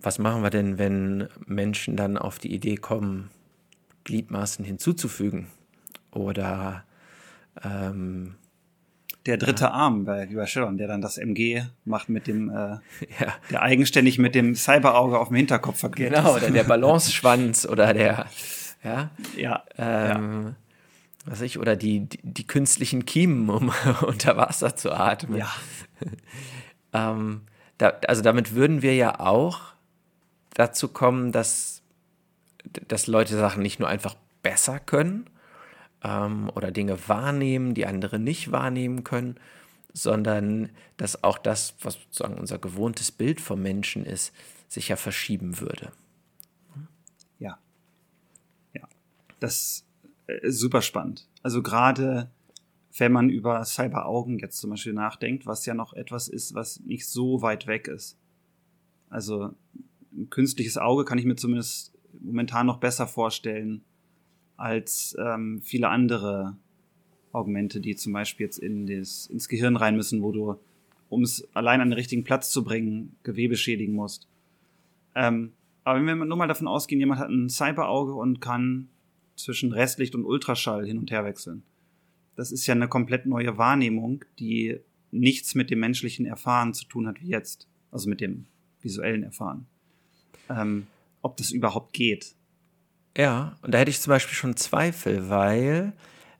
Was machen wir denn, wenn Menschen dann auf die Idee kommen, Gliedmaßen hinzuzufügen? Oder ähm, der dritte ja. Arm bei Sharon, der dann das MG macht mit dem, äh, (laughs) ja. der eigenständig mit dem Cyberauge auf dem Hinterkopf verknüpft Genau, oder der Balanceschwanz oder der, ja, ja, ähm, ja. was ich, oder die, die, die, künstlichen Kiemen, um (laughs) unter Wasser zu atmen. Ja. (laughs) ähm, da, also damit würden wir ja auch dazu kommen, dass, dass Leute Sachen nicht nur einfach besser können, ähm, oder Dinge wahrnehmen, die andere nicht wahrnehmen können, sondern dass auch das, was sozusagen unser gewohntes Bild vom Menschen ist, sich ja verschieben würde. Ja. Ja. Das ist super spannend. Also gerade wenn man über Cyberaugen jetzt zum Beispiel nachdenkt, was ja noch etwas ist, was nicht so weit weg ist. Also ein künstliches Auge kann ich mir zumindest momentan noch besser vorstellen als ähm, viele andere Augmente, die zum Beispiel jetzt in das, ins Gehirn rein müssen, wo du, um es allein an den richtigen Platz zu bringen, Gewebe schädigen musst. Ähm, aber wenn wir nur mal davon ausgehen, jemand hat ein Cyberauge und kann zwischen Restlicht und Ultraschall hin und her wechseln. Das ist ja eine komplett neue Wahrnehmung, die nichts mit dem menschlichen Erfahren zu tun hat wie jetzt. Also mit dem visuellen Erfahren. Ähm, ob das überhaupt geht. Ja, und da hätte ich zum Beispiel schon Zweifel, weil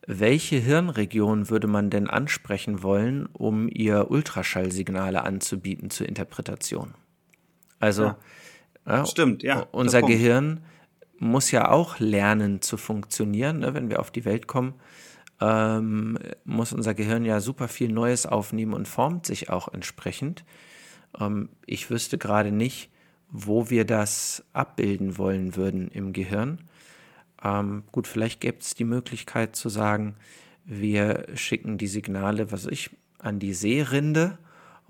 welche Hirnregion würde man denn ansprechen wollen, um ihr Ultraschallsignale anzubieten zur Interpretation? Also, ja. Ja, stimmt, ja. Unser Gehirn muss ja auch lernen zu funktionieren, ne? wenn wir auf die Welt kommen. Ähm, muss unser Gehirn ja super viel Neues aufnehmen und formt sich auch entsprechend. Ähm, ich wüsste gerade nicht, wo wir das abbilden wollen würden im Gehirn. Ähm, gut, vielleicht gäbe es die Möglichkeit zu sagen, wir schicken die Signale, was ich, an die Seerinde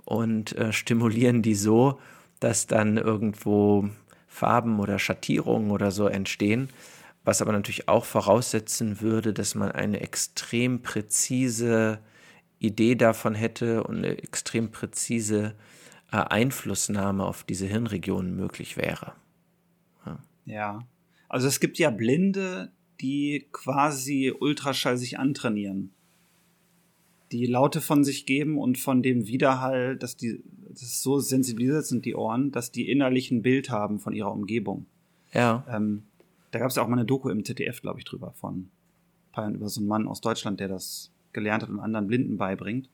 und äh, (laughs) stimulieren die so, dass dann irgendwo Farben oder Schattierungen oder so entstehen, was aber natürlich auch voraussetzen würde, dass man eine extrem präzise Idee davon hätte und eine extrem präzise Einflussnahme auf diese Hirnregionen möglich wäre. Ja. ja. Also es gibt ja Blinde, die quasi Ultraschall sich antrainieren. Die Laute von sich geben und von dem Widerhall, dass die dass so sensibilisiert sind, die Ohren, dass die innerlich ein Bild haben von ihrer Umgebung. Ja. Ähm, da gab es ja auch mal eine Doku im ZDF, glaube ich, drüber von über so einen Mann aus Deutschland, der das gelernt hat und anderen Blinden beibringt.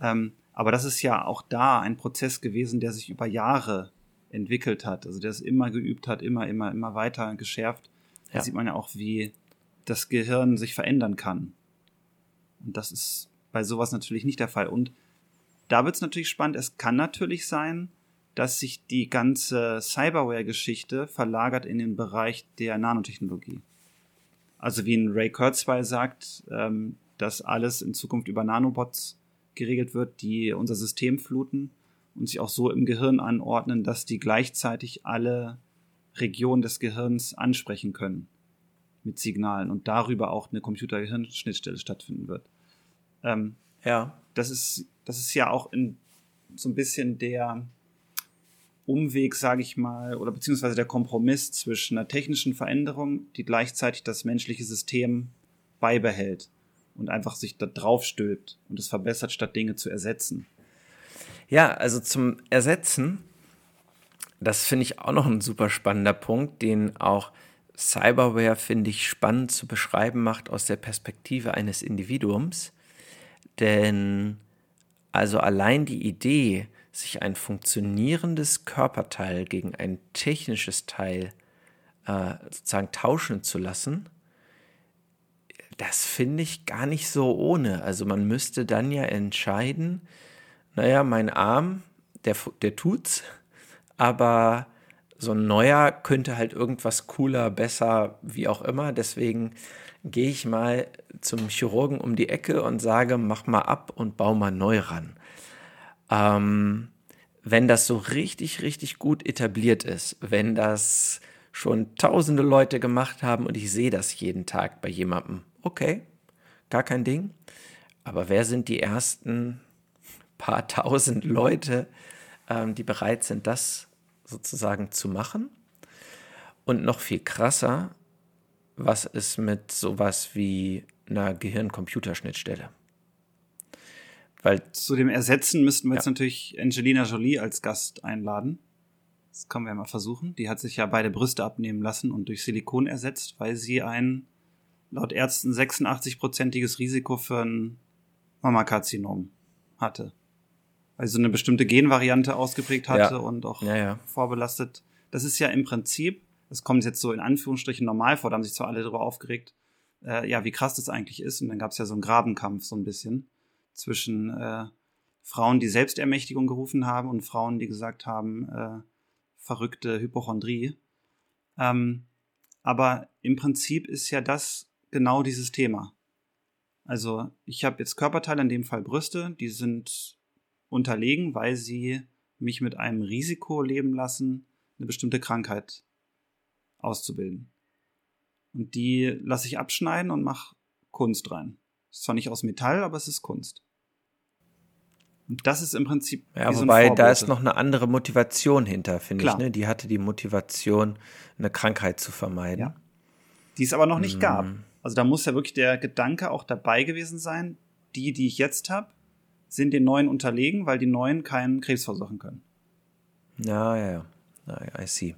Ähm, aber das ist ja auch da ein Prozess gewesen, der sich über Jahre entwickelt hat. Also der es immer geübt hat, immer, immer, immer weiter geschärft. Da sieht man ja auch, wie das Gehirn sich verändern kann. Und das ist bei sowas natürlich nicht der Fall. Und da wird es natürlich spannend. Es kann natürlich sein, dass sich die ganze Cyberware-Geschichte verlagert in den Bereich der Nanotechnologie. Also wie ein Ray Kurzweil sagt, ähm, dass alles in Zukunft über Nanobots geregelt wird, die unser System fluten und sich auch so im Gehirn anordnen, dass die gleichzeitig alle Regionen des Gehirns ansprechen können mit Signalen und darüber auch eine Computer-Gehirn-Schnittstelle stattfinden wird. Ähm, ja. Das ist, das ist ja auch in so ein bisschen der Umweg, sage ich mal, oder beziehungsweise der Kompromiss zwischen einer technischen Veränderung, die gleichzeitig das menschliche System beibehält und einfach sich da drauf stülpt und es verbessert, statt Dinge zu ersetzen. Ja, also zum Ersetzen, das finde ich auch noch ein super spannender Punkt, den auch Cyberware, finde ich, spannend zu beschreiben macht aus der Perspektive eines Individuums. Denn also allein die Idee, sich ein funktionierendes Körperteil gegen ein technisches Teil äh, sozusagen tauschen zu lassen, das finde ich gar nicht so ohne. Also man müsste dann ja entscheiden, naja, mein Arm, der, der tut's, aber so ein neuer könnte halt irgendwas cooler, besser, wie auch immer. Deswegen gehe ich mal zum Chirurgen um die Ecke und sage, mach mal ab und bau mal neu ran. Ähm, wenn das so richtig, richtig gut etabliert ist, wenn das schon tausende Leute gemacht haben und ich sehe das jeden Tag bei jemandem, okay, gar kein Ding. Aber wer sind die ersten paar (laughs) tausend Leute, ähm, die bereit sind, das sozusagen zu machen? Und noch viel krasser, was ist mit sowas wie einer Gehirn-Computerschnittstelle? Weil Zu dem Ersetzen müssten wir ja. jetzt natürlich Angelina Jolie als Gast einladen. Das können wir mal versuchen. Die hat sich ja beide Brüste abnehmen lassen und durch Silikon ersetzt, weil sie ein laut Ärzten 86-prozentiges Risiko für ein Mammakarzinom hatte. Weil sie so eine bestimmte Genvariante ausgeprägt hatte ja. und auch ja, ja. vorbelastet. Das ist ja im Prinzip, das kommt jetzt so in Anführungsstrichen normal vor, da haben sich zwar alle darüber aufgeregt, äh, ja, wie krass das eigentlich ist. Und dann gab es ja so einen Grabenkampf so ein bisschen zwischen äh, Frauen, die Selbstermächtigung gerufen haben und Frauen, die gesagt haben, äh, verrückte Hypochondrie. Ähm, aber im Prinzip ist ja das genau dieses Thema. Also ich habe jetzt Körperteile, in dem Fall Brüste, die sind unterlegen, weil sie mich mit einem Risiko leben lassen, eine bestimmte Krankheit auszubilden. Und die lasse ich abschneiden und mache Kunst rein. Ist zwar nicht aus Metall, aber es ist Kunst. Und das ist im Prinzip. Ja, so wobei da ist noch eine andere Motivation hinter, finde ich. Ne? Die hatte die Motivation, eine Krankheit zu vermeiden. Ja. Die es aber noch nicht mm. gab. Also da muss ja wirklich der Gedanke auch dabei gewesen sein, die, die ich jetzt habe, sind den neuen unterlegen, weil die neuen keinen Krebs versuchen können. Ja, ja, ja. I see.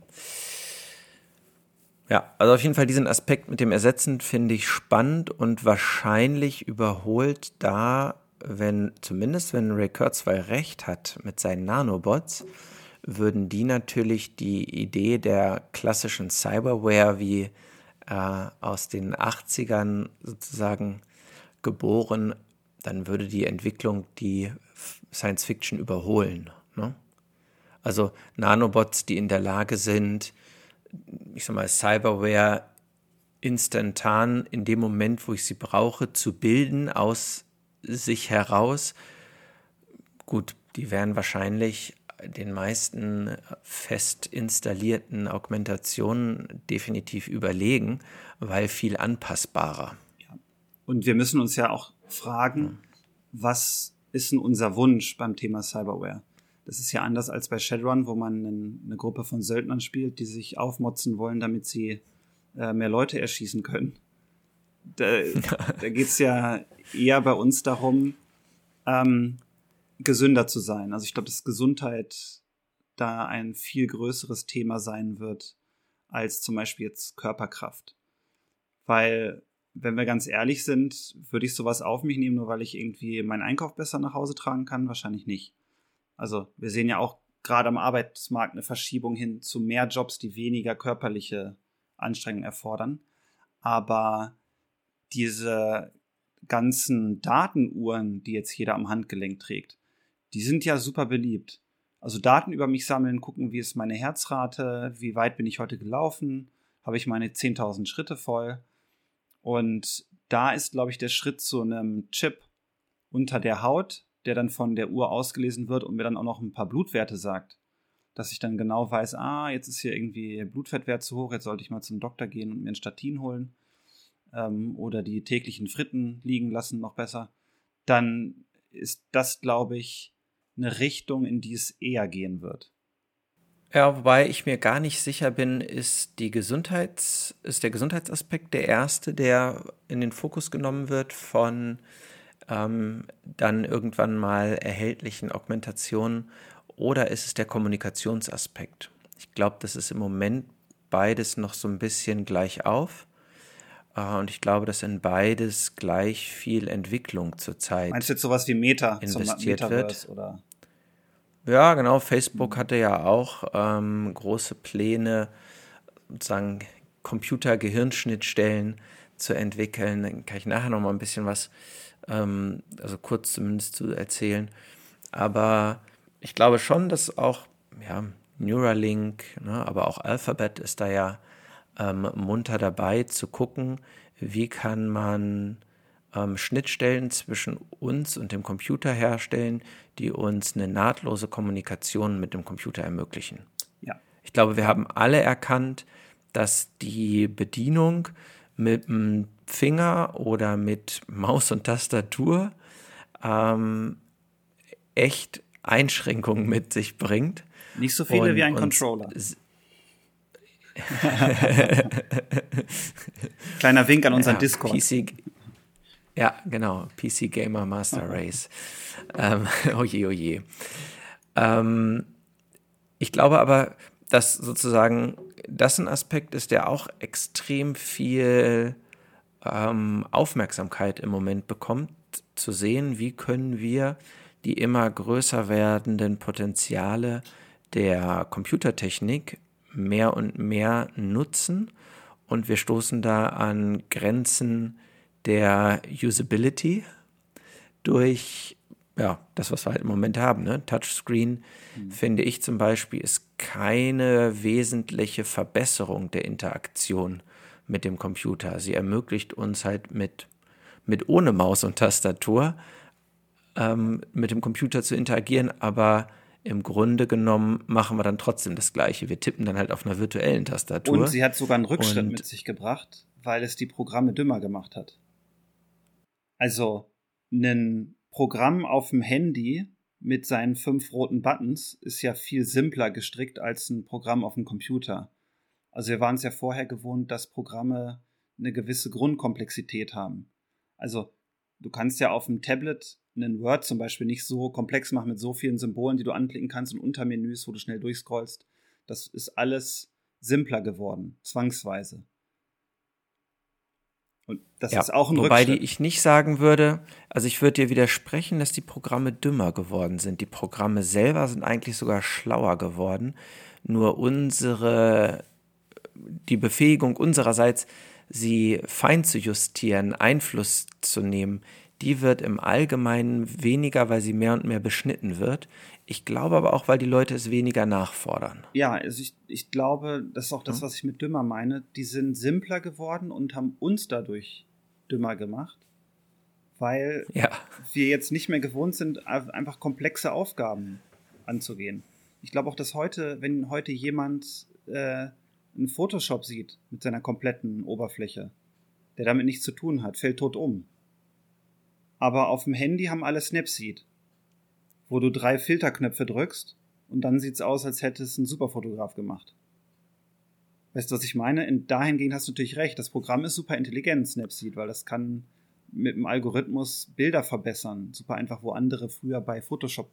Ja, also auf jeden Fall diesen Aspekt mit dem Ersetzen finde ich spannend und wahrscheinlich überholt da, wenn, zumindest wenn Ray Kurzweil recht hat mit seinen Nanobots, würden die natürlich die Idee der klassischen Cyberware wie äh, aus den 80ern sozusagen geboren, dann würde die Entwicklung die Science Fiction überholen. Ne? Also Nanobots, die in der Lage sind, ich sag mal, Cyberware instantan in dem Moment, wo ich sie brauche, zu bilden aus sich heraus. Gut, die werden wahrscheinlich den meisten fest installierten Augmentationen definitiv überlegen, weil viel anpassbarer. Ja. Und wir müssen uns ja auch fragen, ja. was ist denn unser Wunsch beim Thema Cyberware? Das ist ja anders als bei Shadowrun, wo man eine Gruppe von Söldnern spielt, die sich aufmotzen wollen, damit sie äh, mehr Leute erschießen können. Da, (laughs) da geht es ja eher bei uns darum, ähm, gesünder zu sein. Also ich glaube, dass Gesundheit da ein viel größeres Thema sein wird als zum Beispiel jetzt Körperkraft. Weil, wenn wir ganz ehrlich sind, würde ich sowas auf mich nehmen, nur weil ich irgendwie meinen Einkauf besser nach Hause tragen kann? Wahrscheinlich nicht. Also wir sehen ja auch gerade am Arbeitsmarkt eine Verschiebung hin zu mehr Jobs, die weniger körperliche Anstrengungen erfordern. Aber diese ganzen Datenuhren, die jetzt jeder am Handgelenk trägt, die sind ja super beliebt. Also Daten über mich sammeln, gucken, wie ist meine Herzrate, wie weit bin ich heute gelaufen, habe ich meine 10.000 Schritte voll. Und da ist, glaube ich, der Schritt zu einem Chip unter der Haut, der dann von der Uhr ausgelesen wird und mir dann auch noch ein paar Blutwerte sagt. Dass ich dann genau weiß, ah, jetzt ist hier irgendwie Blutfettwert zu hoch, jetzt sollte ich mal zum Doktor gehen und mir ein Statin holen. Ähm, oder die täglichen Fritten liegen lassen, noch besser. Dann ist das, glaube ich, eine Richtung, in die es eher gehen wird. Ja, wobei ich mir gar nicht sicher bin, ist, die Gesundheits-, ist der Gesundheitsaspekt der erste, der in den Fokus genommen wird von ähm, dann irgendwann mal erhältlichen Augmentationen oder ist es der Kommunikationsaspekt? Ich glaube, das ist im Moment beides noch so ein bisschen gleich auf. Äh, und ich glaube, dass in beides gleich viel Entwicklung zurzeit Meinst du jetzt sowas wie Meta investiert zum wird? Oder? Ja, genau. Facebook hatte ja auch ähm, große Pläne, sozusagen Computer-Gehirnschnittstellen zu entwickeln. Dann kann ich nachher noch mal ein bisschen was, ähm, also kurz zumindest zu erzählen. Aber ich glaube schon, dass auch ja, Neuralink, ne, aber auch Alphabet ist da ja ähm, munter dabei zu gucken, wie kann man ähm, Schnittstellen zwischen uns und dem Computer herstellen, die uns eine nahtlose Kommunikation mit dem Computer ermöglichen. Ja. Ich glaube, wir haben alle erkannt, dass die Bedienung mit dem Finger oder mit Maus und Tastatur ähm, echt Einschränkungen mit sich bringt. Nicht so viele Und wie ein Controller. (laughs) Kleiner Wink an unseren Ja, Discord. PC, ja, genau. PC Gamer Master Race. ähm, (laughs) oje, oje. Ähm, ich glaube aber, dass sozusagen das ein Aspekt ist, der auch extrem viel ähm, Aufmerksamkeit im Moment bekommt, zu sehen, wie können wir die immer größer werdenden Potenziale der Computertechnik mehr und mehr nutzen und wir stoßen da an Grenzen der Usability durch ja, das, was wir halt im Moment haben. Ne? Touchscreen, finde ich zum Beispiel, ist keine wesentliche Verbesserung der Interaktion mit dem Computer. Sie ermöglicht uns halt mit, mit ohne Maus und Tastatur ähm, mit dem Computer zu interagieren, aber im Grunde genommen machen wir dann trotzdem das Gleiche. Wir tippen dann halt auf einer virtuellen Tastatur. Und sie hat sogar einen Rückschritt Und- mit sich gebracht, weil es die Programme dümmer gemacht hat. Also, ein Programm auf dem Handy mit seinen fünf roten Buttons ist ja viel simpler gestrickt als ein Programm auf dem Computer. Also wir waren es ja vorher gewohnt, dass Programme eine gewisse Grundkomplexität haben. Also du kannst ja auf dem Tablet einen Word zum Beispiel nicht so komplex machen mit so vielen Symbolen, die du anklicken kannst und Untermenüs, wo du schnell durchscrollst. Das ist alles simpler geworden, zwangsweise. Und das Ja, ist auch ein wobei Rückschritt. die ich nicht sagen würde, also ich würde dir widersprechen, dass die Programme dümmer geworden sind. Die Programme selber sind eigentlich sogar schlauer geworden. Nur unsere, die Befähigung unsererseits, sie fein zu justieren, Einfluss zu nehmen, die wird im Allgemeinen weniger, weil sie mehr und mehr beschnitten wird. Ich glaube aber auch, weil die Leute es weniger nachfordern. Ja, also ich, ich glaube, das ist auch das, was ich mit dümmer meine. Die sind simpler geworden und haben uns dadurch dümmer gemacht, weil Ja, wir jetzt nicht mehr gewohnt sind, einfach komplexe Aufgaben anzugehen. Ich glaube auch, dass heute, wenn heute jemand äh, einen Photoshop sieht mit seiner kompletten Oberfläche, der damit nichts zu tun hat, fällt tot um. Aber auf dem Handy haben alle Snapseed, wo du drei Filterknöpfe drückst und dann sieht's aus, als hätte es ein Superfotograf gemacht. Weißt du, was ich meine? In dahingehend hast du natürlich recht. Das Programm ist super intelligent, Snapseed, weil das kann mit dem Algorithmus Bilder verbessern. Super einfach, wo andere früher bei Photoshop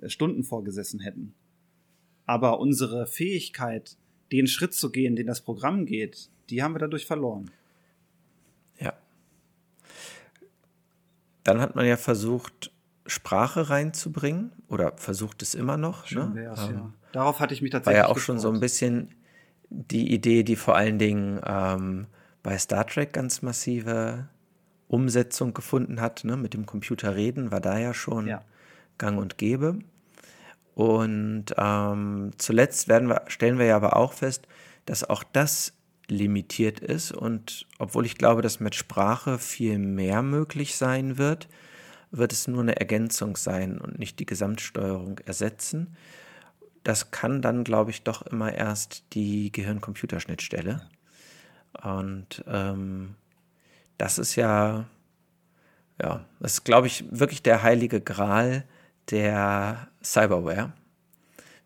äh, Stunden vorgesessen hätten. Aber unsere Fähigkeit, den Schritt zu gehen, den das Programm geht, die haben wir dadurch verloren. Ja. Dann hat man ja versucht, Sprache reinzubringen oder versucht es immer noch. ne? wär's, Ähm, ja. Darauf hatte ich mich War tatsächlich ja auch schon so ein bisschen die Idee, die vor allen Dingen ähm, bei Star Trek ganz massive Umsetzung gefunden hat. Ne? Mit dem Computer reden war da ja schon Ja. gang und gäbe. Und ähm, zuletzt werden wir, stellen wir ja aber auch fest, dass auch das limitiert ist. Und obwohl ich glaube, dass mit Sprache viel mehr möglich sein wird, wird es nur eine Ergänzung sein und nicht die Gesamtsteuerung ersetzen. Das kann dann, glaube ich, doch immer erst die Gehirn-Computerschnittstelle. Und ähm, das ist ja, ja, das ist, glaube ich, wirklich der heilige Gral der Cyberware.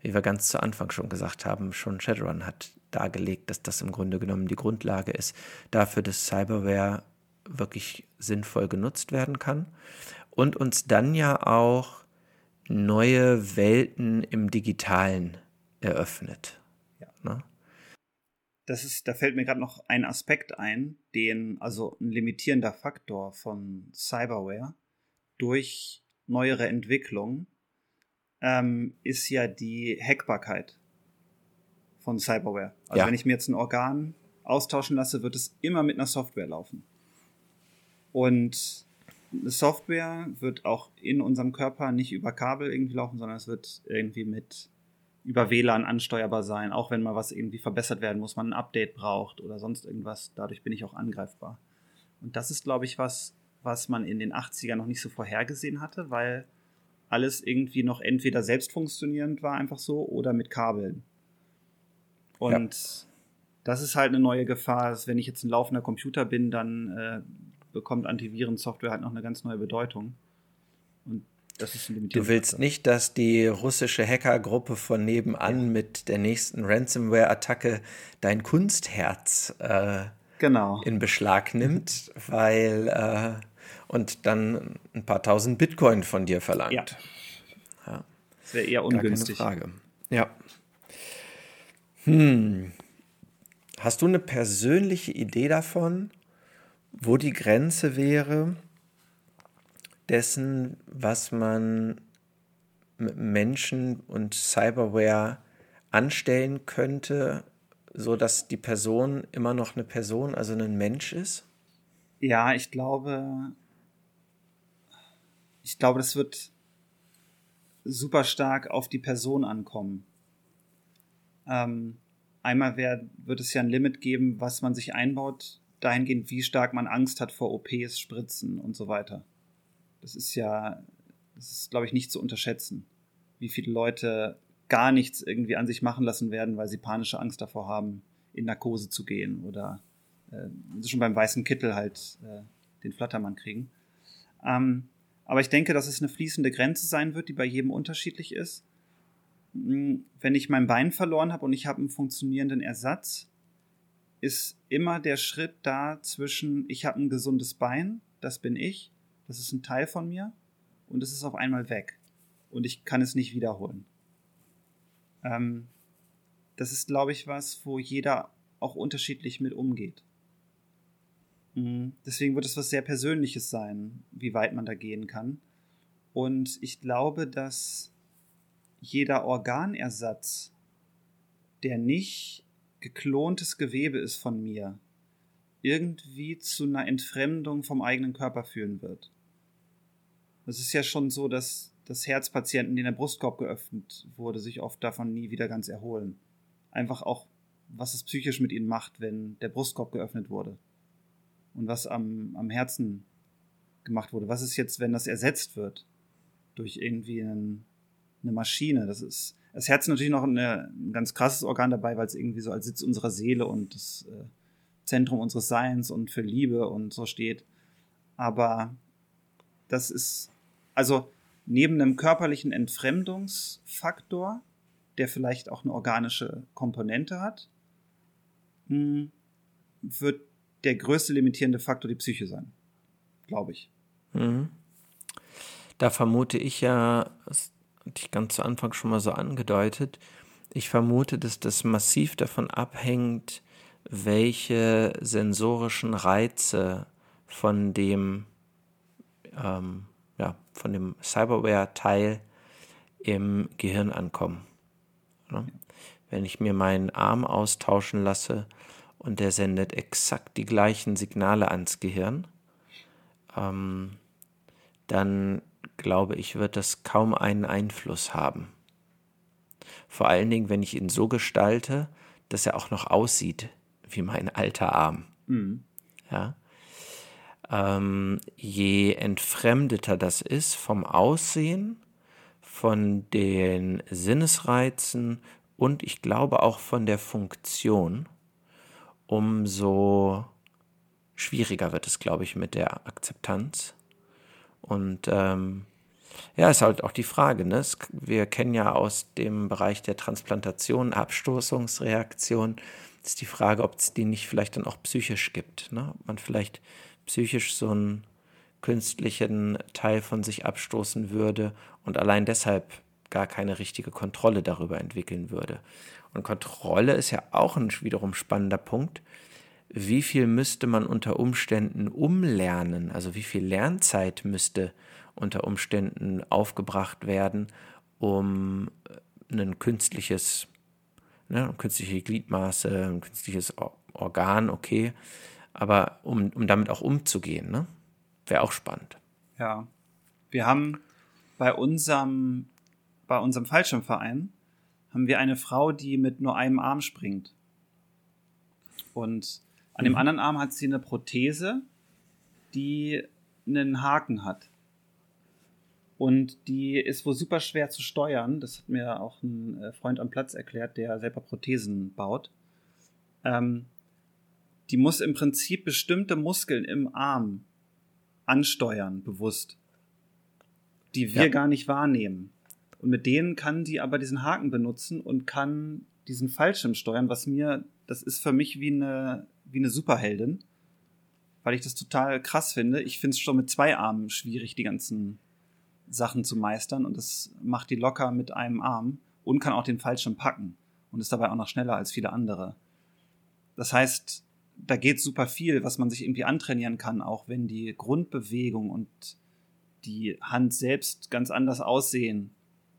Wie wir ganz zu Anfang schon gesagt haben, schon Shadowrun hat dargelegt, dass das im Grunde genommen die Grundlage ist dafür, dass Cyberware wirklich sinnvoll genutzt werden kann und uns dann ja auch neue Welten im Digitalen eröffnet. Ne? das ist, da fällt mir gerade noch ein Aspekt ein, den, also ein limitierender Faktor von Cyberware durch neuere Entwicklungen ähm, ist ja die Hackbarkeit von Cyberware. Also ja. wenn ich mir jetzt ein Organ austauschen lasse, wird es immer mit einer Software laufen. Und Software wird auch in unserem Körper nicht über Kabel irgendwie laufen, sondern es wird irgendwie mit über WLAN ansteuerbar sein, auch wenn mal was irgendwie verbessert werden muss, man ein Update braucht oder sonst irgendwas. Dadurch bin ich auch angreifbar. Und das ist, glaube ich, was, was man in den 80ern noch nicht so vorhergesehen hatte, weil alles irgendwie noch entweder selbst funktionierend war, einfach so, oder mit Kabeln. Und ja. das ist halt eine neue Gefahr, dass wenn ich jetzt ein laufender Computer bin, dann äh, bekommt Antivirensoftware halt noch eine ganz neue Bedeutung. Und das ist ein Du willst nicht, dass die russische Hackergruppe von nebenan ja. mit der nächsten Ransomware-Attacke dein Kunstherz äh, genau. in Beschlag nimmt, weil äh, und dann ein paar tausend Bitcoin von dir verlangt. Ja. ja. Das wäre eher ungünstig. Gar keine Frage. Ja. Hm. Hast du eine persönliche Idee davon, wo die Grenze wäre dessen, was man mit Menschen und Cyberware anstellen könnte, so dass die Person immer noch eine Person, also ein Mensch ist? Ja, ich glaube, ich glaube, das wird super stark auf die Person ankommen. Ähm, einmal wär, wird es ja ein Limit geben, was man sich einbaut, dahingehend, wie stark man Angst hat vor OPs, Spritzen und so weiter. Das ist ja, das ist, glaube ich, nicht zu unterschätzen, wie viele Leute gar nichts irgendwie an sich machen lassen werden, weil sie panische Angst davor haben, in Narkose zu gehen oder äh, schon beim weißen Kittel halt äh, den Flattermann kriegen. Ähm, aber ich denke, dass es eine fließende Grenze sein wird, die bei jedem unterschiedlich ist. Hm, wenn ich mein Bein verloren habe und ich habe einen funktionierenden Ersatz, ist immer der Schritt da zwischen, ich habe ein gesundes Bein, das bin ich, das ist ein Teil von mir und es ist auf einmal weg und ich kann es nicht wiederholen. Ähm, das ist, glaube ich, was, wo jeder auch unterschiedlich mit umgeht. Mhm. Deswegen wird es was sehr Persönliches sein, wie weit man da gehen kann. Und ich glaube, dass jeder Organersatz, der nicht geklontes Gewebe ist von mir, irgendwie zu einer Entfremdung vom eigenen Körper führen wird. Es ist ja schon so, dass, dass Herzpatienten, denen der Brustkorb geöffnet wurde, sich oft davon nie wieder ganz erholen. Einfach auch, was es psychisch mit ihnen macht, wenn der Brustkorb geöffnet wurde. Und was am, am Herzen gemacht wurde. Was ist jetzt, wenn das ersetzt wird durch irgendwie einen, eine Maschine? Das ist, das Herz natürlich noch eine, ein ganz krasses Organ dabei, weil es irgendwie so als Sitz unserer Seele und das äh, Zentrum unseres Seins und für Liebe und so steht. Aber das ist, also neben einem körperlichen Entfremdungsfaktor, der vielleicht auch eine organische Komponente hat, hm, wird der größte limitierende Faktor die Psyche sein. Glaube ich. Mhm. Da vermute ich ja, hatte ich ganz zu Anfang schon mal so angedeutet, ich vermute, dass das massiv davon abhängt, welche sensorischen Reize von dem, ähm, ja, von dem Cyberware-Teil im Gehirn ankommen. Ja? Wenn ich mir meinen Arm austauschen lasse und der sendet exakt die gleichen Signale ans Gehirn, ähm, dann glaube ich, wird das kaum einen Einfluss haben. Vor allen Dingen, wenn ich ihn so gestalte, dass er auch noch aussieht wie mein alter Arm. Mhm. Ja. Ähm, je entfremdeter das ist vom Aussehen, von den Sinnesreizen und ich glaube auch von der Funktion, umso schwieriger wird es, glaube ich, mit der Akzeptanz. Und ähm, ja, ist halt auch die Frage. Ne? Wir kennen ja aus dem Bereich der Transplantation Abstoßungsreaktion. Ist die Frage, ob es die nicht vielleicht dann auch psychisch gibt. Ne? Ob man vielleicht psychisch so einen künstlichen Teil von sich abstoßen würde und allein deshalb gar keine richtige Kontrolle darüber entwickeln würde. Und Kontrolle ist ja auch ein wiederum spannender Punkt. Wie viel müsste man unter Umständen umlernen? Also wie viel Lernzeit müsste unter Umständen aufgebracht werden, um äh, ein künstliches, ne, künstliche Gliedmaße, ein künstliches Organ, okay, aber um, um damit auch umzugehen, ne? Wäre auch spannend. Ja. Wir haben bei unserem, bei unserem Fallschirmverein haben wir eine Frau, die mit nur einem Arm springt. Und an mhm. dem anderen Arm hat sie eine Prothese, die einen Haken hat. Und die ist wohl super schwer zu steuern. Das hat mir auch ein äh, Freund am Platz erklärt, der selber Prothesen baut. Ähm, die muss im Prinzip bestimmte Muskeln im Arm ansteuern, bewusst, die wir ja. gar nicht wahrnehmen. Und mit denen kann die aber diesen Haken benutzen und kann diesen Fallschirm steuern, was mir, das ist für mich wie eine, wie eine Superheldin, weil ich das total krass finde. Ich finde es schon mit zwei Armen schwierig, die ganzen Sachen zu meistern und das macht die locker mit einem Arm und kann auch den Fallschirm packen und ist dabei auch noch schneller als viele andere. Das heißt, da geht super viel, was man sich irgendwie antrainieren kann, auch wenn die Grundbewegung und die Hand selbst ganz anders aussehen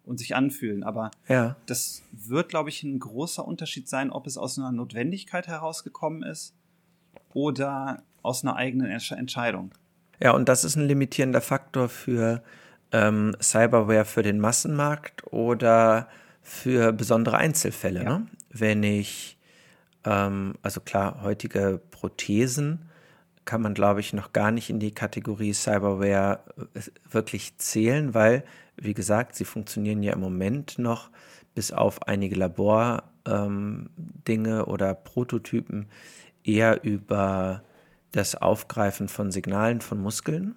und sich anfühlen. Aber ja. das wird, glaube ich, ein großer Unterschied sein, ob es aus einer Notwendigkeit herausgekommen ist oder aus einer eigenen Entscheidung. Ja, und das ist ein limitierender Faktor für ähm, Cyberware für den Massenmarkt oder für besondere Einzelfälle. Ja. Ne? Wenn ich ähm, also klar, heutige Prothesen kann man, glaube ich, noch gar nicht in die Kategorie Cyberware äh, wirklich zählen, weil, wie gesagt, sie funktionieren ja im Moment noch bis auf einige Labordinge ähm, oder Prototypen eher über das Aufgreifen von Signalen von Muskeln,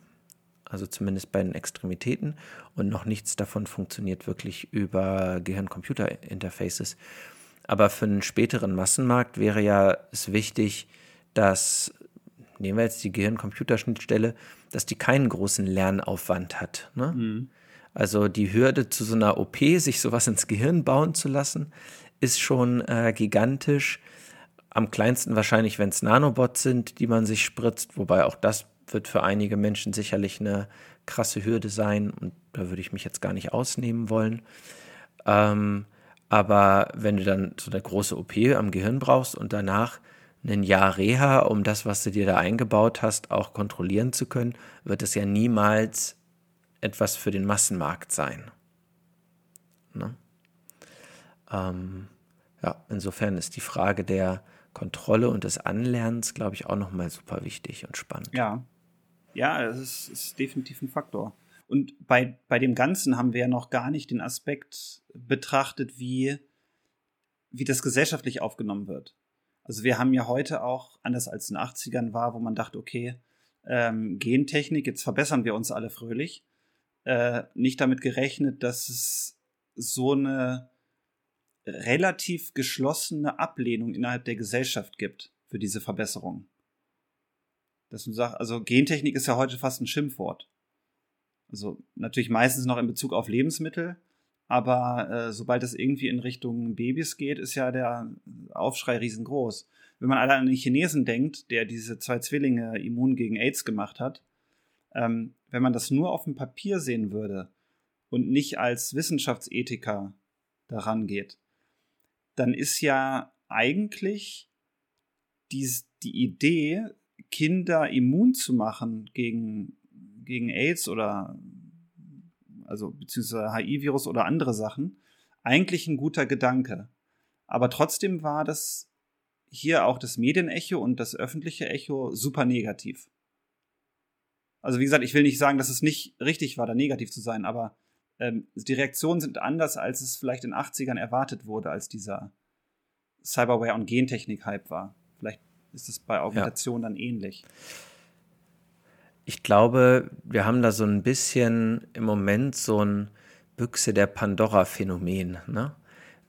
also zumindest bei den Extremitäten, und noch nichts davon funktioniert wirklich über Gehirn-Computer-Interfaces. Aber für einen späteren Massenmarkt wäre ja es wichtig, dass, nehmen wir jetzt die Gehirn-Computerschnittstelle, dass die keinen großen Lernaufwand hat. Ne? Mhm. Also die Hürde zu so einer OP, sich sowas ins Gehirn bauen zu lassen, ist schon äh, gigantisch. Am kleinsten wahrscheinlich, wenn es Nanobots sind, die man sich spritzt, wobei auch das wird für einige Menschen sicherlich eine krasse Hürde sein und da würde ich mich jetzt gar nicht ausnehmen wollen. Ähm, aber wenn du dann so eine große OP am Gehirn brauchst und danach ein Jahr Reha, um das, was du dir da eingebaut hast, auch kontrollieren zu können, wird es ja niemals etwas für den Massenmarkt sein. Ne? Ähm, ja, insofern ist die Frage der Kontrolle und des Anlernens, glaube ich, auch nochmal super wichtig und spannend. Ja, ja, es ist, ist definitiv ein Faktor. Und bei, bei dem Ganzen haben wir ja noch gar nicht den Aspekt betrachtet, wie, wie das gesellschaftlich aufgenommen wird. Also wir haben ja heute auch, anders als in den 80ern war, wo man dachte, okay, ähm, Gentechnik, jetzt verbessern wir uns alle fröhlich, äh, nicht damit gerechnet, dass es so eine relativ geschlossene Ablehnung innerhalb der Gesellschaft gibt für diese Verbesserung. Dass du sagst, also Gentechnik ist ja heute fast ein Schimpfwort. Also natürlich meistens noch in Bezug auf Lebensmittel, aber äh, sobald es irgendwie in Richtung Babys geht, ist ja der Aufschrei riesengroß. Wenn man allein an den Chinesen denkt, der diese zwei Zwillinge immun gegen AIDS gemacht hat, ähm, wenn man das nur auf dem Papier sehen würde und nicht als Wissenschaftsethiker daran geht, dann ist ja eigentlich die, die Idee, Kinder immun zu machen gegen gegen AIDS oder also beziehungsweise HIV-Virus oder andere Sachen, eigentlich ein guter Gedanke. Aber trotzdem war das hier auch das Medienecho und das öffentliche Echo super negativ. Also wie gesagt, ich will nicht sagen, dass es nicht richtig war, da negativ zu sein, aber ähm, die Reaktionen sind anders, als es vielleicht in den 80ern erwartet wurde, als dieser Cyberware- und Gentechnik-Hype war. Vielleicht ist es bei Augmentation ja. dann ähnlich. Ich glaube, wir haben da so ein bisschen im Moment so ein Büchse der Pandora-Phänomen. Ne?